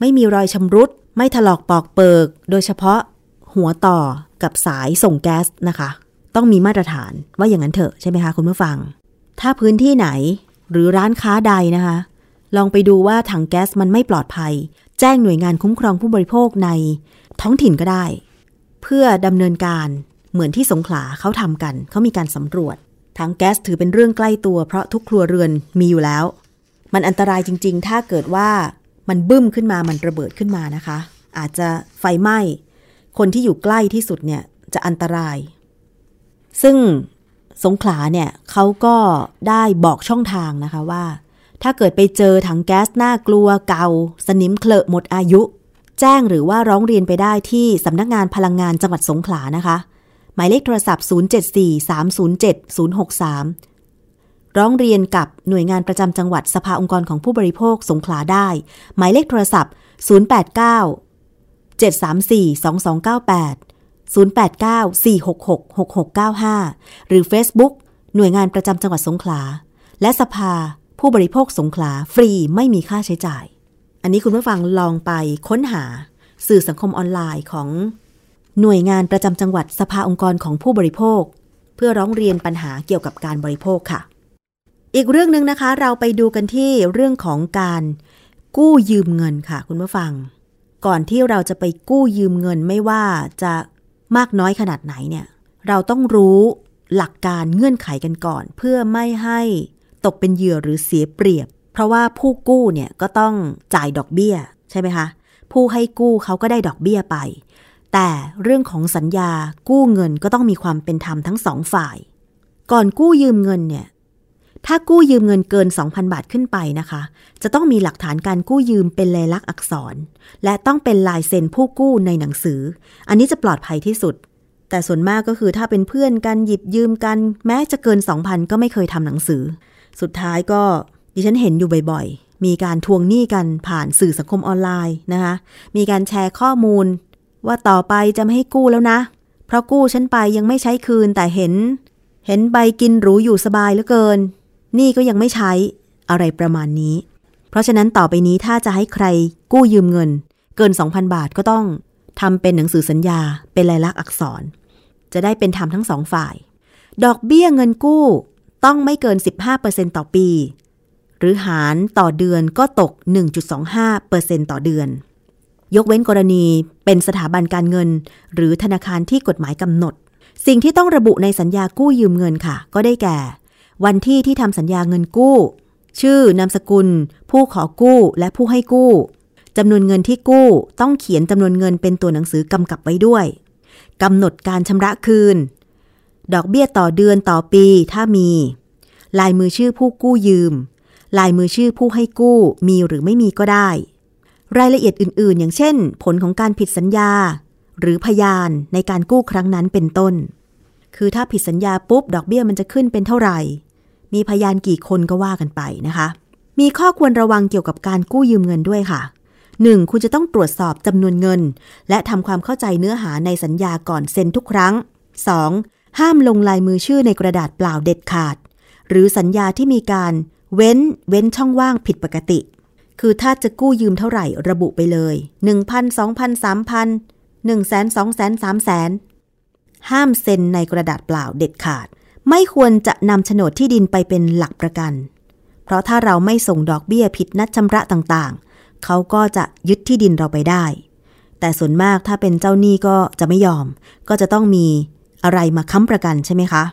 ไม่มีรอยชำรุด ไม่ถลอกปอกเปิก โดยเฉพาะหัวต่อกับสายส่งแก๊สนะคะ ต้องมีมาตรฐานว่าอย่างนั้นเถอะใช่ไหมคะคุณผู้ฟัง ถ้าพื้นที่ไหนหรือร้านค้าใดนะคะ ลองไปดูว่าถังแก๊สมันไม่ปลอดภัย แจ้งหน่วยงานคุ้มครองผู้บริโภคในท้องถิ่นก็ได้ เพื่อดำเนินการเหมือนที่สงขลาเขาทำกัน เขามีการสำรวจถังแก๊สถือเป็นเรื่องใกล้ตัวเพราะทุกครัวเรือนมีอยู่แล้ว มันอันตรายจริง ๆ ถ้าเกิดว่ามันบึ้มขึ้นมามันระเบิดขึ้นมานะคะ อาจจะไฟไหม้ คนที่อยู่ใกล้ที่สุดเนี่ยจะอันตราย ซึ่งสงขลาเนี่ยเขาก็ได้บอกช่องทางนะคะว่า ถ้าเกิดไปเจอถังแก๊สน่ากลัวเก่าสนิมเคลอะหมดอายุ แจ้งหรือว่าร้องเรียนไปได้ที่สำนักงานพลังงานจังหวัดสงขลานะคะ หมายเลขโทรศัพท์ 074-307-063 ร้องเรียนกับหน่วยงานประจำจังหวัดสภาองค์กรของผู้บริโภคสงขลาได้ หมายเลขโทรศัพท์ 089 734-2298 089-466-6695 หรือ Facebook หน่วยงานประจำจังหวัดสงขลา และสภาผู้บริโภคสงขลา ฟรีไม่มีค่าใช้จ่าย อันนี้คุณผู้ฟังลองไปค้นหาสื่อสังคมออนไลน์ของหน่วยงานประจำจังหวัดสภาองค์กรของผู้บริโภค เพื่อร้องเรียนปัญหาเกี่ยวกับการบริโภคค่ะ อีกเรื่องหนึ่งนะคะ เราไปดูกันที่เรื่องของการกู้ยืมเงินค่ะ คุณผู้ฟัง ก่อนที่เราจะไปกู้ยืมเงินไม่ว่าจะมากน้อยขนาดไหนเนี่ย เราต้องรู้หลักการเงื่อนไขกันก่อน เพื่อไม่ให้ตกเป็นเหยื่อหรือเสียเปรียบ เพราะว่าผู้กู้เนี่ยก็ต้องจ่ายดอกเบี้ยใช่ไหมคะ ผู้ให้กู้เขาก็ได้ดอกเบี้ยไป แต่เรื่องของสัญญากู้เงินก็ต้องมีความเป็นธรรมทั้งสองฝ่าย ก่อนกู้ยืมเงินเนี่ย ถ้ากู้ยืมเงินเกิน 2,000 บาทขึ้นไปนะคะ จะต้องมีหลักฐานการกู้ยืมเป็นลายลักษณ์อักษร และต้องเป็นลายเซ็นผู้กู้ในหนังสือ อันนี้จะปลอดภัยที่สุด แต่ส่วนมากก็คือถ้าเป็นเพื่อนกันหยิบยืมกัน แม้จะเกิน 2,000 ก็ไม่เคยทำหนังสือ สุดท้ายก็ดิฉันเห็นอยู่บ่อยๆ มีการทวงหนี้กันผ่านสื่อสังคมออนไลน์นะคะ มีการแชร์ข้อมูล ว่าต่อไปจะไม่ให้กู้แล้วนะ เพราะกู้ฉันไปยังไม่ใช้คืนแต่เห็น เห็นใบกินหรูอยู่สบายเหลือเกิน นี่ก็ยังไม่ใช้อะไรประมาณนี้ เพราะฉะนั้นต่อไปนี้ถ้าจะให้ใครกู้ยืมเงิน เกิน 2,000 บาทก็ต้องทำเป็นหนังสือสัญญา เป็นลายลักษณ์อักษร จะได้เป็นธรรมทั้งสองฝ่าย ดอกเบี้ยเงินกู้ต้องไม่เกิน 15%ต่อปี หรือหารต่อเดือนก็ตก 1.25%ต่อเดือน ยกเว้นกรณีเป็นสถาบันการเงิน หรือธนาคารที่กฎหมายกำหนด สิ่งที่ต้องระบุในสัญญากู้ยืมเงินค่ะ ก็ได้แก่ วันที่ที่ทำสัญญาเงินกู้ ชื่อนามสกุล ผู้ขอกู้และผู้ให้กู้จำนวนเงินที่กู้ต้องเขียนจำนวนเงินเป็นตัวหนังสือกำกับไว้ด้วยกำหนดการชำระคืน ดอกเบี้ยต่อเดือนต่อปีถ้ามี ลายมือชื่อผู้กู้ยืม ลายมือชื่อผู้ให้กู้มีหรือไม่มีก็ได้ รายละเอียดอื่น ๆ อย่างเช่น ผลของการผิดสัญญา หรือพยานในการกู้ครั้งนั้นเป็นต้น คือถ้าผิดสัญญาปุ๊บ ดอกเบี้ยมันจะขึ้นเป็นเท่าไหร่ มีพยานกี่คนก็ว่ากันไปนะคะ มีข้อควรระวังเกี่ยวกับการกู้ยืมเงินด้วยค่ะ 1. คุณจะต้องตรวจสอบจำนวนเงิน และทำความเข้าใจเนื้อหาในสัญญาก่อนเซ็นทุกครั้ง 2. ห้ามลงลายมือชื่อในกระดาษเปล่าเด็ดขาด หรือสัญญาที่มีการเว้นเว้นช่องว่างผิดปกติ คือถ้าจะกู้ยืมเท่าไหร่ระบุไปเลย 1,000 2,000 3,000 1 0 0 0 0 2 0 0 0 3 0 0 0 0 ห้ามเซ็นในกระดาษเปล่าเด็ดขาด ไม่ควรจะนำโฉนดที่ดินไปเป็นหลักประกัน เพราะถ้าเราไม่ส่งดอกเบี้ยผิดนัดชำระต่างๆ เขาก็จะยึดที่ดินเราไปได้ แต่ส่วนมากถ้าเป็นเจ้าหนี้ก็จะไม่ยอม ก็จะต้องมีอะไรมาค้ำประกันใช่ไหมคะ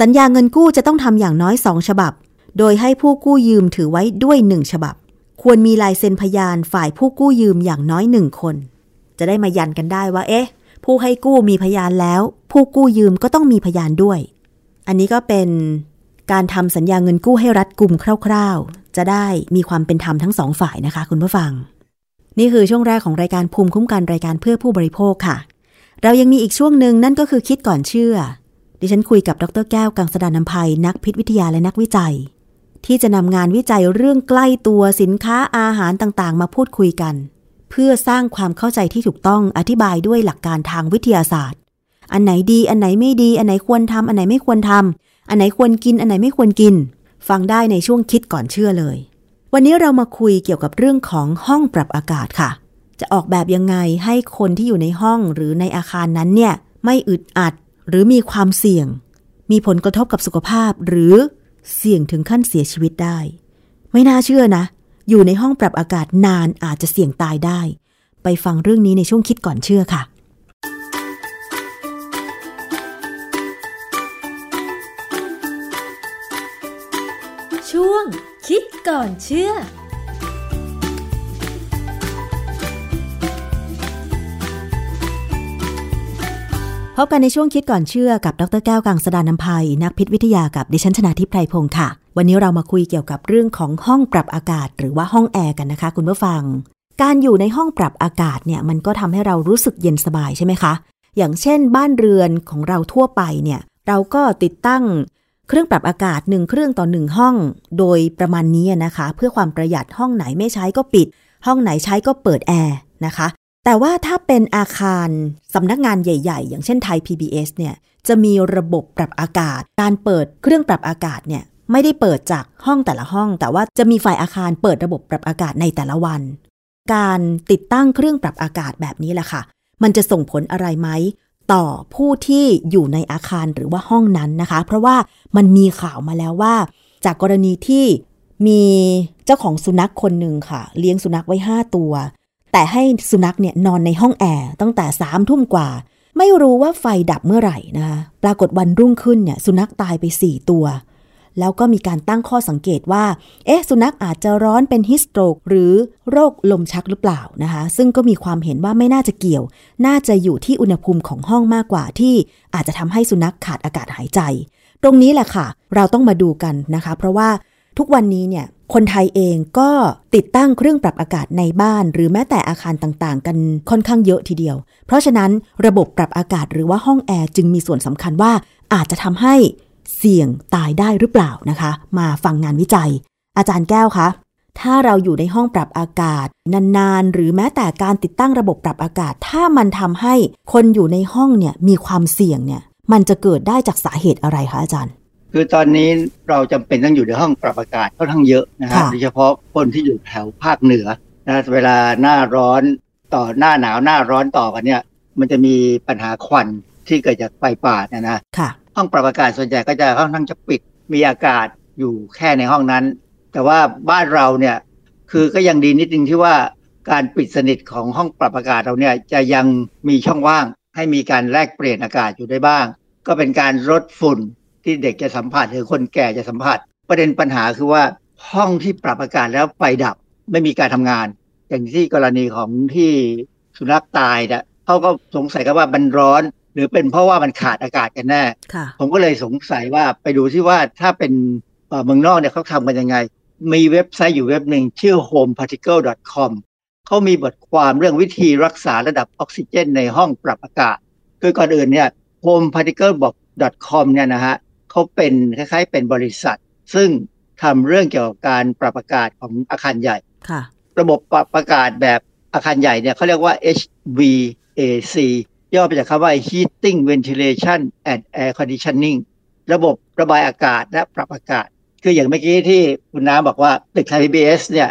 สัญญาเงินกู้จะต้องทำอย่างน้อยสองฉบับ โดยให้ผู้กู้ยืมถือไว้ด้วยหนึ่งฉบับ ควรมีลายเซ็นพยานฝ่ายผู้กู้ยืมอย่างน้อยหนึ่งคน จะได้มายันกันได้ว่า เอ๊ะ ผู้ให้กู้มีพยานแล้ว ผู้กู้ยืมก็ต้องมีพยานด้วย อันนี้ก็เป็นการทำสัญญาเงินกู้ให้รัดกุมคร่าวๆ จะได้มีความเป็นธรรมทั้งสองฝ่ายนะคะ คุณผู้ฟัง นี่คือช่วงแรกของรายการภูมิคุ้มกันรายการเพื่อผู้บริโภคค่ะ เรายังมีอีกช่วงหนึ่งนั่นก็คือคิดก่อนเชื่อ ดิฉันคุยกับดรแก้วกังสดานนภัยนักพิษวิทยาและนักวิจัย ที่จะนำงานวิจัยเรื่องใกล้ตัวสินค้าอาหารต่างๆ มาพูดคุยกัน เพื่อสร้างความเข้าใจที่ถูกต้องอธิบายด้วยหลักการทางวิทยาศาสตร์ อันไหนดี อันไหนไม่ดี อันไหนควรทำอันไหนไม่ควรทำอันไหนควรกิน อันไหนไม่ควรกิน ฟังได้ในช่วงคิดก่อนเชื่อเลย วันนี้เรามาคุยเกี่ยวกับเรื่องของห้องปรับอากาศค่ะ จะออกแบบยังไงให้คนที่อยู่ในห้องหรือในอาคารนั้นเนี่ยไม่อึดอัดหรือมีความเสี่ยง มีผลกระทบกับสุขภาพหรือเสี่ยงถึงขั้นเสียชีวิตได้ ไม่น่าเชื่อนะ อยู่ในห้องปรับอากาศนานอาจจะเสี่ยงตายได้ ไปฟังเรื่องนี้ในช่วงคิดก่อนเชื่อค่ะ คิดก่อนเชื่อพบกันในช่วงคิดก่อนเชื่อกับดรแก้วกังสดานนภัยนักพิษวิทยากับดิฉันชนาทิพไพรพงศ์ค่ะ วันนี้เรามาคุยเกี่ยวกับเรื่องของห้องปรับอากาศ หรือว่าห้องแอร์กันนะคะ คุณผู้ฟัง การอยู่ในห้องปรับอากาศเนี่ยมันก็ทำให้เรารู้สึกเย็นสบายใช่ไหมคะ อย่างเช่น บ้านเรือนของเราทั่วไปเนี่ยเราก็ติดตั้ง เครื่องปรับอากาศหนึ่งเครื่องต่อหนึ่งห้อง โดยประมาณนี้นะคะ เพื่อความประหยัดห้องไหนไม่ใช้ก็ปิด ห้องไหนใช้ก็เปิดแอร์นะคะ แต่ว่าถ้าเป็นอาคารสำนักงานใหญ่ ๆ อย่างเช่นไทย PBS เนี่ยจะมีระบบปรับอากาศ การเปิดเครื่องปรับอากาศเนี่ยไม่ได้เปิดจากห้องแต่ละห้อง แต่ว่าจะมีฝ่ายอาคารเปิดระบบปรับอากาศในแต่ละวัน การติดตั้งเครื่องปรับอากาศแบบนี้แหละค่ะ มันจะส่งผลอะไรไหม ต่อผู้ที่อยู่ในอาคารหรือว่าห้องนั้นนะคะ เพราะว่ามันมีข่าวมาแล้วว่า จากกรณีที่มีเจ้าของสุนัขคนหนึ่งค่ะ เลี้ยงสุนัขไว้ 5 ตัว แต่ให้สุนัขเนี่ยนอนในห้องแอร์ตั้งแต่สามทุ่มกว่า ไม่รู้ว่าไฟดับเมื่อไหร่นะคะปรากฏวันรุ่งขึ้นเนี่ยสุนัขตายไป 4 ตัว แล้วก็มีการตั้งข้อสังเกตว่า เอ๊ะ สุนัขอาจจะร้อนเป็นฮิสโตรก หรือโรคลมชักหรือเปล่านะคะ ซึ่งก็มีความเห็นว่าไม่น่าจะเกี่ยว น่าจะอยู่ที่อุณหภูมิของห้องมากกว่าที่อาจจะทำให้สุนัขขาดอากาศหายใจ ตรงนี้แหละค่ะ เราต้องมาดูกันนะคะ เพราะว่าทุกวันนี้เนี่ยคนไทยเองก็ติดตั้งเครื่องปรับอากาศในบ้าน หรือแม้แต่อาคารต่างๆ กันค่อนข้างเยอะทีเดียว เพราะฉะนั้นระบบปรับอากาศหรือว่าห้องแอร์จึงมีส่วนสำคัญว่าอาจจะทำให้ เสี่ยงตายได้หรือเปล่านะคะ มาฟังงานวิจัย อาจารย์แก้วคะ ถ้าเราอยู่ในห้องปรับอากาศ นานๆ หรือแม้แต่การติดตั้งระบบปรับอากาศ ถ้ามันทำให้คนอยู่ในห้องเนี่ยมีความเสี่ยงเนี่ย มันจะเกิดได้จากสาเหตุอะไรคะอาจารย์คือตอนนี้เราจำเป็นต้องอยู่ในห้องปรับอากาศค่อนข้างเยอะนะฮะค่ะโดยเฉพาะคนที่อยู่แถวภาคเหนือนะเวลาหน้าร้อนต่อหน้าหนาวหน้าร้อนต่อกันเนี่ย มันจะมีปัญหาควันที่เกิดจากไฟป่าเนี่ยนะค่ะ ห้องปรับอากาศส่วนใหญ่ก็จะค่อนข้างจะปิดมีอากาศอยู่แค่ในห้องนั้น แต่ว่าบ้านเราเนี่ยคือก็ยังดีนิดนึงที่ว่าการปิดสนิทของห้องปรับอากาศเราเนี่ยจะยังมีช่องว่าง ให้มีการแลกเปลี่ยนอากาศอยู่ได้บ้าง ก็เป็นการลดฝุ่นที่เด็กจะสัมผัสหรือคนแก่จะสัมผัส ประเด็นปัญหาคือว่าห้องที่ปรับอากาศแล้วไฟดับไม่มีการทำงาน อย่างที่กรณีของที่สุนัขตายเนี่ยเขาก็สงสัยกันว่ามันร้อน หรือเป็นเพราะว่ามันขาดอากาศกันแน่ค่ะผมก็เลยสงสัยว่าไปดูที่ว่าถ้าเป็นเอ่อเมืองนอกเนี่ยเขาทำกันยังไง มีเว็บไซต์อยู่เว็บหนึ่งชื่อ homeparticle.com เขามีบทความเรื่องวิธีรักษาระดับออกซิเจนในห้องปรับอากาศ คือก่อนอื่นเนี่ย homeparticle.com เนี่ยนะฮะเขาเป็นคล้ายๆเป็นบริษัท ซึ่งทำเรื่องเกี่ยวกับการปรับอากาศของอาคารใหญ่ค่ะระบบปรับอากาศแบบอาคารใหญ่เนี่ยเขาเรียกว่า HVAC ย่อมาจากคำว่า Heating Ventilation and Air Conditioning ระบบระบายอากาศและปรับอากาศ คืออย่างเมื่อกี้ที่คุณน้าบอกว่าตึกไทย PBS เนี่ย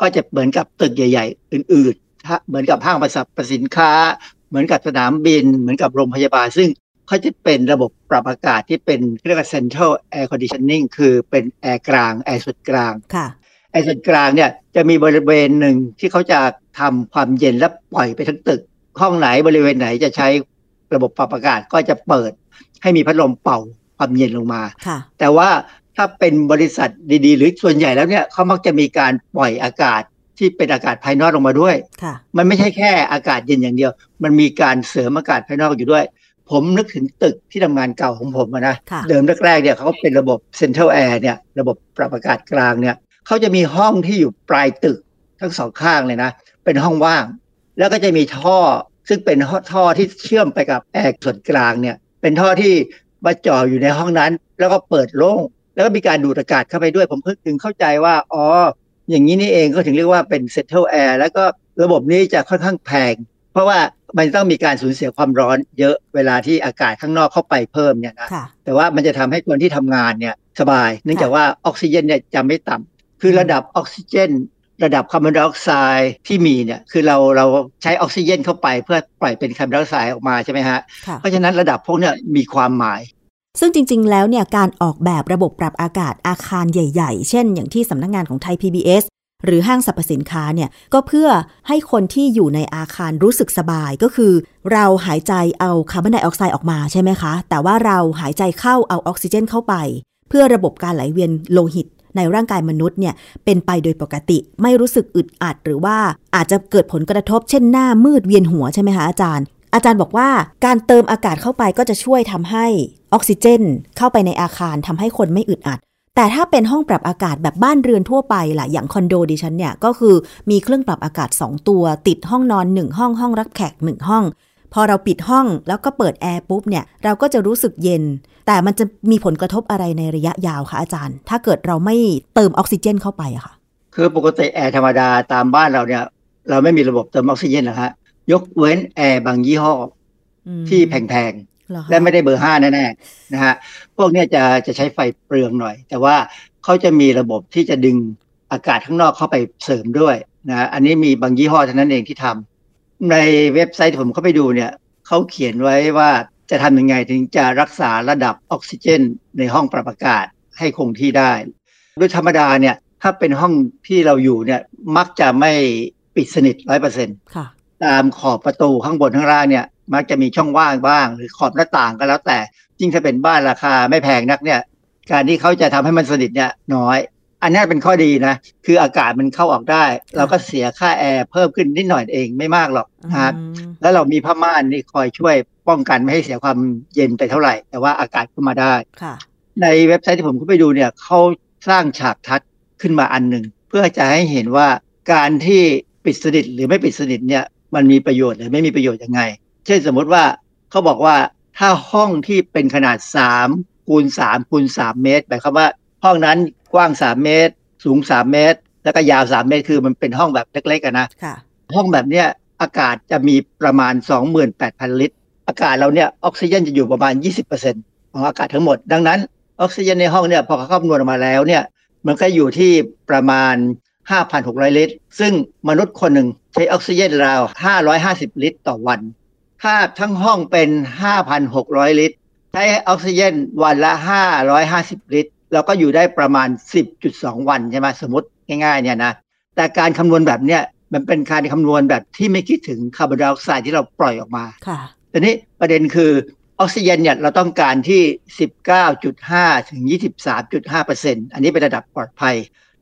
ก็จะเหมือนกับตึกใหญ่ ๆ อื่นๆถ้าเหมือนกับห้างประสรรพสินค้า เหมือนกับสนามบิน เหมือนกับโรงพยาบาล ซึ่งเขาจะเป็นระบบปรับอากาศที่เป็นเรียกว่า Central Air Conditioning คือเป็นแอร์กลางแอร์ส่วนกลางค่ะไอ้ส่วนกลางเนี่ยจะมีบริเวณหนึ่งที่เขาจะทำความเย็นและปล่อยไปทั้งตึก ห้องไหนบริเวณไหนจะใช้ระบบปรับอากาศก็จะเปิดให้มีพัดลมเป่าความเย็นลงมาค่ะแต่ว่าถ้าเป็นบริษัทดี ๆ หรือส่วนใหญ่แล้วเนี่ยเขามักจะมีการปล่อยอากาศที่เป็นอากาศภายนอกลงมาด้วยค่ะมันไม่ใช่แค่อากาศเย็นอย่างเดียว มันมีการเสริมอากาศภายนอกอยู่ด้วย ผมนึกถึงตึกที่ทำงานเก่าของผมอะนะค่ะเดิมแรกๆเนี่ยเขาก็เป็นระบบ Central Air เนี่ยระบบปรับอากาศกลางเนี่ยเขาจะมีห้องที่อยู่ปลายตึกทั้งสองข้างเลยนะ เป็นห้องว่าง แล้วก็จะมีท่อซึ่งเป็นท่อที่เชื่อมไปกับแอร์ส่วนกลางเนี่ย เป็นท่อที่มาจ่ออยู่ในห้องนั้น แล้วก็เปิดโล่งแล้วก็มีการดูดอากาศเข้าไปด้วยผมเพิ่งถึงเข้าใจว่าอ๋ออย่างนี้นี่เองก็ถึงเรียกว่าเป็น Central Air แล้วก็ระบบนี้จะค่อนข้างแพง เพราะว่ามันต้องมีการสูญเสียความร้อนเยอะเวลาที่อากาศข้างนอกเข้าไปเพิ่มเนี่ยนะค่ะแต่ว่ามันจะทำให้คนที่ทำงานเนี่ยสบาย เนื่องจากว่าออกซิเจนเนี่ยจะไม่ต่ำคือระดับออกซิเจน ระดับคาร์บอนไดออกไซด์ที่มีเนี่ยคือเราเราใช้ออกซิเจนเข้าไปเพื่อปล่อยเป็นคาร์บอนไดออกไซด์ออกมาใช่ไหมฮะค่ะเพราะฉะนั้นระดับพวกเนี้ยมีความหมายซึ่งจริง ๆ แล้วเนี่ยการออกแบบระบบปรับอากาศอาคารใหญ่ ๆ เช่น อย่างที่สำนักงานของไทย PBS หรือห้างสรรพสินค้าเนี่ยก็เพื่อให้คนที่อยู่ในอาคารรู้สึกสบายก็คือ เราหายใจเอาคาร์บอนไดออกไซด์ออกมาใช่ไหมคะ แต่ว่าเราหายใจเข้าเอาออกซิเจนเข้าไป เพื่อระบบการไหลเวียนโลหิต ในร่างกายมนุษย์เนี่ยเป็นไปโดยปกติไม่รู้สึกอึดอัด หรือว่าอาจจะเกิดผลกระทบ เช่นหน้ามืดเวียนหัวใช่ไหมคะอาจารย์ อาจารย์บอกว่าการเติมอากาศเข้าไปก็จะช่วยทำให้ออกซิเจน เข้าไปในอาคารทำให้คนไม่อึดอัด แต่ถ้าเป็นห้องปรับอากาศแบบบ้านเรือนทั่วไปล่ะอย่างคอนโดดิฉันเนี่ยก็คือมีเครื่องปรับอากาศ 2 ตัว ติดห้องนอน 1 ห้องห้องรับแขก 1 ห้อง พอเราปิดห้องแล้วก็เปิดแอร์ปุ๊บเนี่ยเราก็จะรู้สึกเย็น แต่มันจะมีผลกระทบอะไรในระยะยาวคะอาจารย์ ถ้าเกิดเราไม่เติมออกซิเจนเข้าไปอะค่ะ คือปกติแอร์ธรรมดาตามบ้านเราเนี่ยเราไม่มีระบบเติมออกซิเจนนะฮะยกเว้นแอร์บางยี่ห้ออืมที่แพงเหรอๆคะและไม่ได้เบอร์ห้าแน่ๆนะฮะพวกเนี้ยจะจะใช้ไฟเปลืองหน่อย แต่ว่าเขาจะมีระบบที่จะดึงอากาศข้างนอกเข้าไปเสริมด้วยนะฮะอันนี้มีบางยี่ห้อเท่านั้นเองที่ทำ ในเว็บไซต์ที่ผมเข้าไปดูเนี่ยเขาเขียนไว้ว่าจะทำยังไงถึงจะรักษาระดับออกซิเจน ในห้องปรับอากาศให้คงที่ได้ โดยธรรมดาเนี่ยถ้าเป็นห้องที่เราอยู่เนี่ยมักจะไม่ปิดสนิทร้อยเปอร์เซ็นต์ค่ะตามขอบประตูข้างบนข้างล่างเนี่ยมักจะมีช่องว่างบ้าง หรือขอบหน้าต่างก็แล้วแต่ยิ่งถ้าเป็นบ้านราคาไม่แพงนักเนี่ยการที่เขาจะทำให้มันสนิทเนี่ยน้อย อันนี้เป็นข้อดีนะ คืออากาศมันเข้าออกได้ เราก็เสียค่าแอร์เพิ่มขึ้นนิดหน่อยเองไม่มากหรอกนะครับอืมแล้วเรามีผ้าม่านนี่คอยช่วยป้องกันไม่ให้เสียความเย็นไปเท่าไหร่ แต่ว่าอากาศเข้ามาได้ค่ะในเว็บไซต์ที่ผมเข้าไปดูเนี่ยเขาสร้างฉากทัดขึ้นมาอันหนึ่งเพื่อจะให้เห็นว่าการที่ปิดสนิทหรือไม่ปิดสนิทเนี่ยมันมีประโยชน์หรือไม่มีประโยชน์ยังไง เช่นสมมติว่าเขาบอกว่าถ้าห้องที่เป็นขนาด3คูณ3คูณ3เมตรหมายความว่าห้องนั้น กว้าง3เมตร สูง3เมตร แล้วก็ยาว3เมตรคือมันเป็นห้องแบบเล็กๆอะนะค่ะห้องแบบเนี้ยอากาศจะมีประมาณ 28,000 ลิตร อากาศเราเนี่ยออกซิเจนจะอยู่ประมาณ 20%ของอากาศทั้งหมด ดังนั้นออกซิเจนในห้องเนี่ยพอเขาคำนวณออกมาแล้วเนี่ยมันก็อยู่ที่ประมาณ 5,600 ลิตร ซึ่งมนุษย์คนหนึ่งใช้ออกซิเจนราว 550 ลิตรต่อวัน ถ้าทั้งห้องเป็น 5,600 ลิตร ใช้ออกซิเจนวันละ 550 ลิตร เราก็อยู่ได้ประมาณ 10.2 วันใช่ไหมสมมติง่ายๆเนี่ยนะแต่การคำนวณแบบเนี้ยมันเป็นการคำนวณแบบที่ไม่คิดถึงคาร์บอนไดออกไซด์ที่เราปล่อยออกมาค่ะทีนี้ประเด็นคือออกซิเจนเนี่ยเราต้องการที่ 19.5 ถึง 23.5เปอร์เซ็นต์อันนี้เป็นระดับปลอดภัย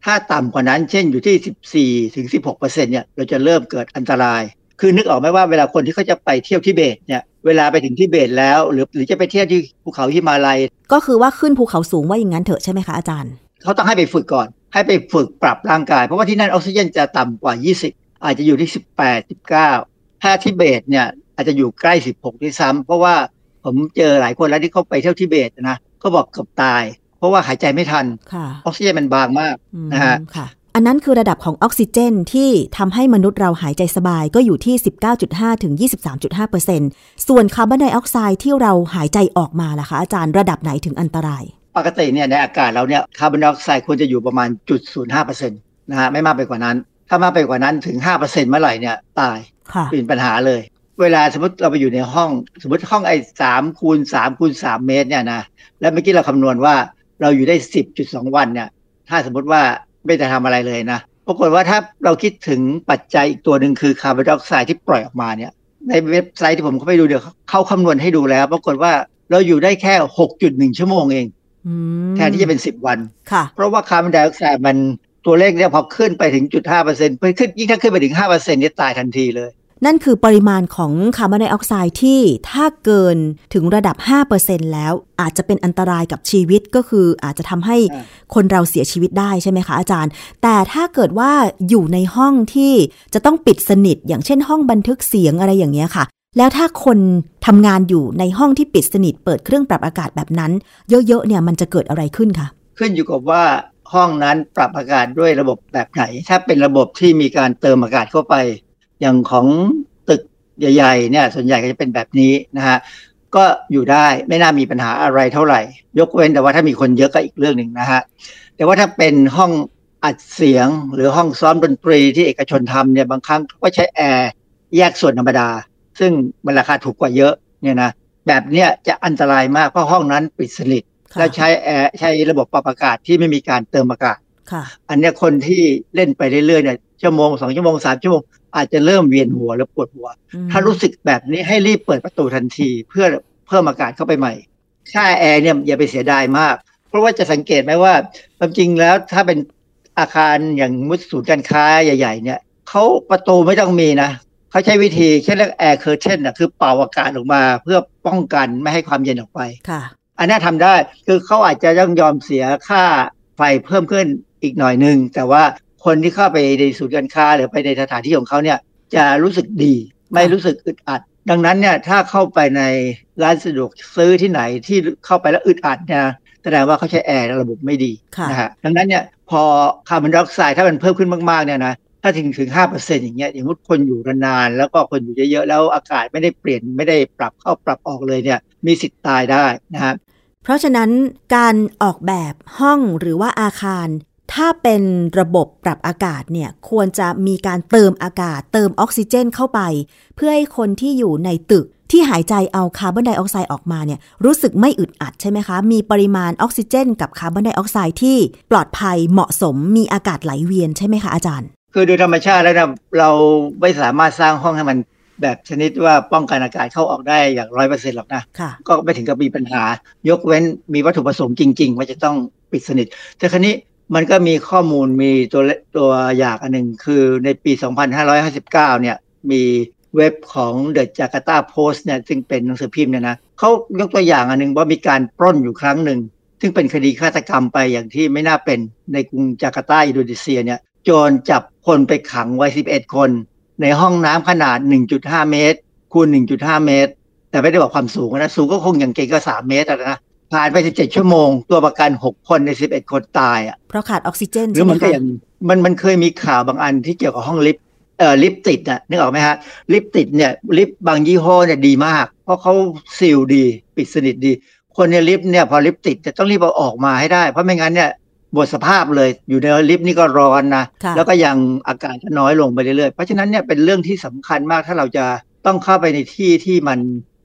ถ้าต่ำกว่านั้นเช่นอยู่ที่ 14 ถึง 16เปอร์เซ็นต์เนี่ยเราจะเริ่มเกิดอันตราย คือนึกออกไหมว่าเวลาคนที่เขาจะไปเที่ยวทิเบตเนี่ยเวลาไปถึงทิเบตแล้ว หรือหรือจะไปเที่ยวที่ภูเขาฮิมาลัย ก็คือว่าขึ้นภูเขาสูงว่าอย่างนั้นเถอะใช่ไหมคะอาจารย์ เขาต้องให้ไปฝึกก่อน ให้ไปฝึกปรับร่างกาย เพราะว่าที่นั่นออกซิเจนจะต่ำกว่า 20 อาจจะอยู่ที่ 18 19 ถ้าทิเบตเนี่ยอาจจะอยู่ใกล้ 16ด้วยซ้ำเพราะว่าผมเจอหลายคนแล้วที่เขาไปเที่ยวทิเบตนะเขาบอกเกือบตาย เพราะว่าหายใจไม่ทันค่ะออกซิเจนมันบางมากอืมนะฮะค่ะ อันนั้นคือระดับของออกซิเจนที่ทำให้มนุษย์เราหายใจสบายก็อยู่ที่ 19.5 ถึง 23.5เปอร์เซ็นส่วนคาร์บอนไดออกไซด์ที่เราหายใจออกมาล่ะคะอาจารย์ระดับไหนถึงอันตราย ปกติเนี่ยในอากาศเราเนี่ยคาร์บอนไดออกไซด์ควรจะอยู่ประมาณจุด05%นะฮะไม่มากไปกว่านั้น ถ้ามากไปกว่านั้นถึง5%เมื่อไหร่เนี่ยตายค่ะเป็นปัญหาเลย เวลาสมมติเราไปอยู่ในห้อง สมมติห้องไอ้สามคูณสามคูณสามเมตรเนี่ยนะแล้วเมื่อกี้เราคำนวณว่าเราอยู่ได้สิบจุดสองวันเนี่ยถ้าสมมติว่า ไม่ได้ทำอะไรเลยนะปรากฏว่าถ้าเราคิดถึงปัจจัยอีกตัวหนึ่งคือคาร์บอนไดออกไซด์ที่ปล่อยออกมาเนี่ย ในเว็บไซต์ที่ผมเข้าไปดูเดี๋ยวเขาคำนวณให้ดูแล้ว ปรากฏว่าเราอยู่ได้แค่6.1ชั่วโมงเองอืมแทนที่จะเป็น10วันค่ะเพราะว่าคาร์บอนไดออกไซด์มันตัวเลขเนี่ยพอขึ้นไปถึงจุดห้าเปอร์เซ็นต์ขึ้นยิ่งถ้าขึ้นไปถึงห้าเปอร์เซ็นต์นี่ตายทันทีเลย นั่นคือปริมาณของคาร์บอนไดออกไซด์ที่ถ้าเกินถึงระดับ 5%แล้วอาจจะเป็นอันตรายกับชีวิตก็คืออาจจะทำให้อ่าคนเราเสียชีวิตได้ใช่ไหมคะอาจารย์ แต่ถ้าเกิดว่าอยู่ในห้องที่จะต้องปิดสนิท อย่างเช่นห้องบันทึกเสียงอะไรอย่างเงี้ยค่ะ แล้วถ้าคนทำงานอยู่ในห้องที่ปิดสนิท เปิดเครื่องปรับอากาศแบบนั้น เยอะๆเนี่ยมันจะเกิดอะไรขึ้นคะขึ้นอยู่กับว่าห้องนั้นปรับอากาศด้วยระบบแบบไหน ถ้าเป็นระบบที่มีการเติมอากาศเข้าไป อย่างของตึกใหญ่ๆเนี่ยส่วนใหญ่ก็จะเป็นแบบนี้นะฮะก็อยู่ได้ไม่น่ามีปัญหาอะไรเท่าไหร่ ยกเว้นแต่ว่าถ้ามีคนเยอะก็อีกเรื่องหนึ่งนะฮะแต่ว่าถ้าเป็นห้องอัดเสียงหรือห้องซ้อมดนตรีที่เอกชนทำเนี่ยบางครั้งเขาก็ใช้แอร์แยกส่วนธรรมดา ซึ่งมันราคาถูกกว่าเยอะเนี่ยนะแบบเนี้ยจะอันตรายมากเพราะห้องนั้นปิดสนิทค่ะแล้วใช้แอร์ใช้ระบบปรับอากาศที่ไม่มีการเติมอากาศค่ะอันเนี้ยคนที่เล่นไปเรื่อยๆเนี่ย ชั่วโมงสองชั่วโมงสามชั่วโมงอาจจะเริ่มเวียนหัวและปวดหัวอืมถ้ารู้สึกแบบนี้ให้รีบเปิดประตูทันที เพื่อเพิ่มอากาศเข้าไปใหม่ ค่าแอร์เนี่ยอย่าไปเสียดายมาก เพราะว่าจะสังเกตไหมว่าความจริงแล้วถ้าเป็นอาคารอย่างสมมุติศูนย์การค้าใหญ่ ๆ เนี่ยเขาประตูไม่ต้องมีนะเขาใช้วิธีแค่เรียก air curtain นะคือเป่าอากาศออกมา เพื่อป้องกันไม่ให้ความเย็นออกไปค่ะอันนี้ทำได้คือเขาอาจจะต้องยอมเสียค่าไฟเพิ่มขึ้นอีกหน่อยหนึ่งแต่ว่า คนที่เข้าไปในศูนย์การค้าหรือไปในสถานที่ของเขาเนี่ยจะรู้สึกดีไม่รู้สึกอึดอัด ดังนั้นเนี่ยถ้าเข้าไปในร้านสะดวกซื้อที่ไหนที่เข้าไปแล้วอึดอัดเนี่ยแสดงว่าเขาใช้แอร์ระบบไม่ดีค่ะนะฮะดังนั้นเนี่ยพอคาร์บอนไดออกไซด์ถ้ามันเพิ่มขึ้นมากๆเนี่ยนะถ้าถึงถึงห้าเปอร์เซ็นต์อย่างเงี้ยอย่างมุดคนอยู่นานๆแล้วก็คนอยู่เยอะๆ แล้วอากาศไม่ได้เปลี่ยนไม่ได้ปรับเข้าปรับออกเลยเนี่ยมีสิทธิ์ตายได้นะฮะเพราะฉะนั้นการออกแบบห้องหรือว่าอาคาร ถ้าเป็นระบบปรับอากาศเนี่ยควรจะมีการเติมอากาศ เติมออกซิเจนเข้าไป เพื่อให้คนที่อยู่ในตึกที่หายใจเอาคาร์บอนไดออกไซด์ออกมาเนี่ยรู้สึกไม่อึดอัดใช่ไหมคะ มีปริมาณออกซิเจน กับคาร์บอนไดออกไซด์ที่ปลอดภัยเหมาะสมมีอากาศไหลเวียนใช่ไหมคะอาจารย์ คือโดยธรรมชาติแล้วนะเราไม่สามารถสร้างห้องให้มันแบบชนิดว่าป้องกันอากาศเข้าออกได้อย่างร้อยเปอร์เซ็นต์หรอกนะค่ะก็ไม่ถึงกับมีปัญหา ยกเว้นมีวัตถุประสงค์จริง ๆ ว่าจะต้องปิดสนิท แต่ครั้นี้ มันก็มีข้อมูลมีตัวตัวอย่างอันหนึ่งคือในปี 2559 เนี่ยมีเว็บของ The Jakarta Post เนี่ยซึ่งเป็นหนังสือพิมพ์เนี่ยนะเขายกตัวอย่างอันหนึ่งว่ามีการปล้นอยู่ครั้งหนึ่ง ซึ่งเป็นคดีฆาตกรรมไปอย่างที่ไม่น่าเป็นในกรุงจาการ์ตาอินโดนีเซียเนี่ยโจรจับคนไปขังไว้ 11 คน ในห้องน้ำขนาด 1.5 เมตรคูณ1.5 เมตร แต่ไม่ได้บอกความสูงนะ สูงก็คงอย่างเก่งก็ 3 เมตรนะ ผ่านไป17ชั่วโมง ตัวประกัน6คนใน11คนตายอะเพราะขาดออกซิเจนหรืใช่ไหมมันก็คะอย่างมันมันเคยมีข่าวบางอันที่เกี่ยวกับห้องลิฟต์เอ่อลิฟต์ติดอะนึกออกไหมฮะลิฟต์ติดเนี่ยลิฟต์บางยี่ห้อเนี่ยดีมาก เพราะเขาซีลดีปิดสนิทดี คนในลิฟต์เนี่ยพอลิฟต์ติดจะต้องรีบเอาออกมาให้ได้ เพราะไม่งั้นเนี่ยหมดสภาพเลยอยู่ในลิฟต์นี่ก็ร้อนนะค่ะแล้วก็ยังอากาศจะน้อยลงไปเรื่อยๆเพราะฉะนั้นเนี่ยเป็นเรื่องที่สำคัญมากถ้าเราจะต้องเข้าไปในที่ที่มัน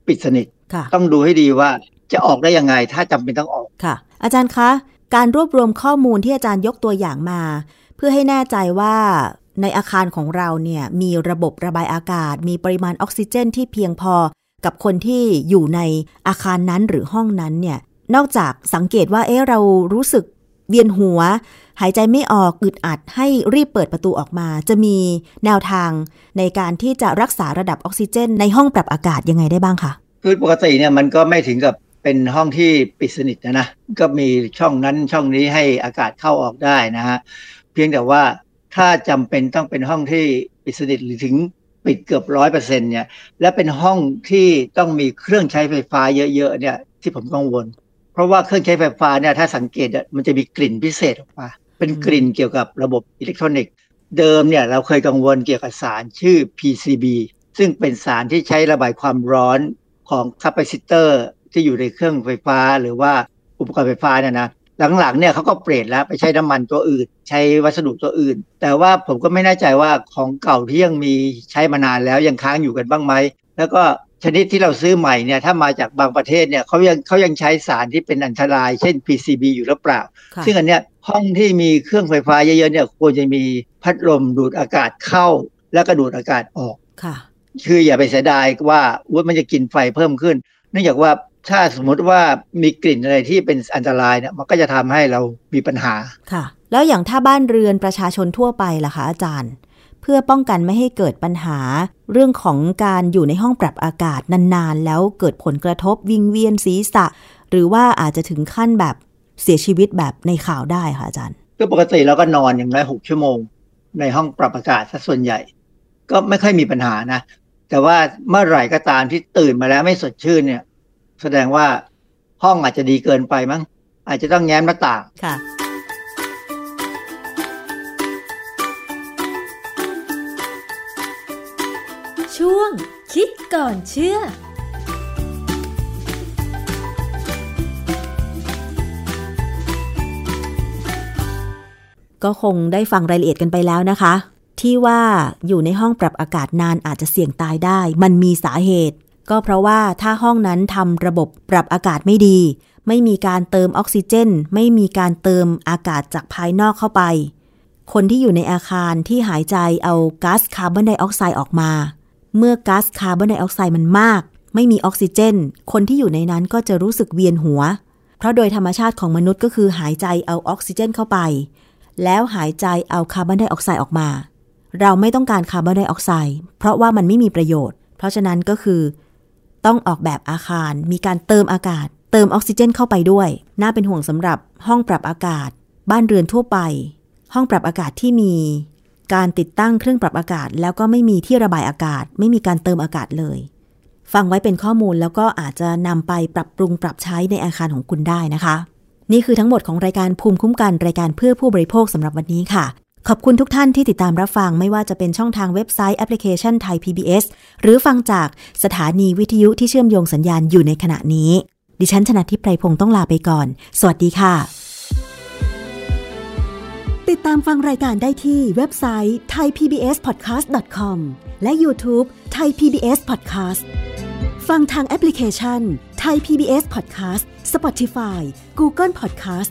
ปิดสนิทค่ะต้องดูให้ดีว่า จะออกได้ยังไง ถ้าจำเป็นต้องออกค่ะ อาจารย์คะ การรวบรวมข้อมูลที่อาจารย์ยกตัวอย่างมา เพื่อให้แน่ใจว่าในอาคารของเราเนี่ยมีระบบระบายอากาศ มีปริมาณออกซิเจนที่เพียงพอกับคนที่อยู่ในอาคารนั้นหรือห้องนั้นเนี่ยนอกจากสังเกตว่าเอ๊ะเรารู้สึกเวียนหัว หายใจไม่ออกอึดอัดให้รีบเปิดประตูออกมา จะมีแนวทางในการที่จะรักษาระดับออกซิเจน ในห้องปรับอากาศยังไงได้บ้างคะคือปกติเนี่ยมันก็ไม่ถึงกับ เป็นห้องที่ปิดสนิทนะนะ ก็มีช่องนั้นช่องนี้ให้อากาศเข้าออกได้นะฮะ เพียงแต่ว่าถ้าจำเป็นต้องเป็นห้องที่ปิดสนิทหรือถึงปิดเกือบร้อยเปอร์เซ็นเนี่ย และเป็นห้องที่ต้องมีเครื่องใช้ไฟฟ้าเยอะๆเนี่ยที่ผมกังวล เพราะว่าเครื่องใช้ไฟฟ้าเนี่ยถ้าสังเกตมันจะมีกลิ่นพิเศษออกมา เป็นกลิ่นเกี่ยวกับระบบอิเล็กทรอนิกส์ เดิมเนี่ยเราเคยกังวลเกี่ยวกับสารชื่อ PCB ซึ่งเป็นสารที่ใช้ระบายความร้อนของคาปาซิเตอร์ ที่อยู่ในเครื่องไฟฟ้าหรือว่าอุปกรณ์ไฟฟ้าเนี่ยนะหลังๆเนี่ยเขาก็เปลี่ยนแล้วไปใช้น้ำมันตัวอื่น ใช้วัสดุตัวอื่น แต่ว่าผมก็ไม่แน่ใจว่าของเก่าที่ยังมีใช้มานานแล้วยังค้างอยู่กันบ้างไหมแล้วก็ชนิดที่เราซื้อใหม่เนี่ยถ้ามาจากบางประเทศเนี่ยเขายังเขายังใช้สารที่เป็นอันตราย เช่น PCB อยู่หรือเปล่าค่ะซึ่งอันเนี้ยห้องที่มีเครื่องไฟฟ้าเยอะๆเนี่ยควรจะมีพัดลมดูดอากาศเข้า แล้วก็ดูดอากาศออกค่ะ คืออย่าไปเสียดายว่าวุ้มันจะกินไฟเพิ่มขึ้น เนื่องจากว่า ถ้าสมมติว่ามีกลิ่นอะไรที่เป็นอันตรายเนี่ยมันก็จะทำให้เรามีปัญหาค่ะ แล้วอย่างถ้าบ้านเรือนประชาชนทั่วไปล่ะคะอาจารย์ เพื่อป้องกันไม่ให้เกิดปัญหา เรื่องของการอยู่ในห้องปรับอากาศนานๆ แล้วเกิดผลกระทบวิงเวียนศีรษะ หรือว่าอาจจะถึงขั้นแบบเสียชีวิตแบบในข่าวได้ค่ะอาจารย์ก็ปกติเราก็นอนอย่างน้อยหกชั่วโมง ในห้องปรับอากาศซะส่วนใหญ่ ก็ไม่ค่อยมีปัญหานะ แต่ว่าเมื่อไหร่ก็ตามที่ตื่นมาแล้วไม่สดชื่นเนี่ย แสดงว่าห้องอาจจะดีเกินไปมั้ง อาจจะต้องแง้มหน้าต่างค่ะช่วงคิดก่อนเชื่อ ก็คงได้ฟังรายละเอียดกันไปแล้วนะคะ ที่ว่าอยู่ในห้องปรับอากาศนานอาจจะเสี่ยงตายได้ มันมีสาเหตุ ก็เพราะว่าถ้าห้องนั้นทำระบบปรับอากาศไม่ดี ไม่มีการเติมออกซิเจน ไม่มีการเติมอากาศจากภายนอกเข้าไป คนที่อยู่ในอาคารที่หายใจเอาก๊าซคาร์บอนไดออกไซด์ออกมา เมื่อก๊าซคาร์บอนไดออกไซด์มันมาก ไม่มีออกซิเจน คนที่อยู่ในนั้นก็จะรู้สึกเวียนหัว เพราะโดยธรรมชาติของมนุษย์ก็คือหายใจเอาออกซิเจนเข้าไป แล้วหายใจเอาคาร์บอนไดออกไซด์ออกมา เราไม่ต้องการคาร์บอนไดออกไซด์เพราะว่ามันไม่มีประโยชน์ เพราะฉะนั้นก็คือ ต้องออกแบบอาคาร มีการเติมอากาศ เติมออกซิเจนเข้าไปด้วย น่าเป็นห่วงสำหรับห้องปรับอากาศ บ้านเรือนทั่วไป ห้องปรับอากาศที่มีการติดตั้งเครื่องปรับอากาศ แล้วก็ไม่มีที่ระบายอากาศ ไม่มีการเติมอากาศเลย ฟังไว้เป็นข้อมูลแล้วก็อาจจะนำไปปรับปรุงปรับใช้ในอาคารของคุณได้นะคะ นี่คือทั้งหมดของรายการภูมิคุ้มกันรายการเพื่อผู้บริโภคสำหรับวันนี้ค่ะ ขอบคุณทุกท่านที่ติดตามรับฟังไม่ว่าจะเป็นช่องทางเว็บไซต์แอปพลิเคชันไทย PBS หรือฟังจากสถานีวิทยุที่เชื่อมโยงสัญญาณอยู่ในขณะนี้ ดิฉันชนะทิพไพรพงศ์ต้องลาไปก่อน สวัสดีค่ะ ติดตามฟังรายการได้ที่เว็บไซต์ thaipbspodcast.com และ YouTube Thai PBS Podcast ฟังทางแอปพลิเคชัน Thai PBS Podcast Spotify Google Podcast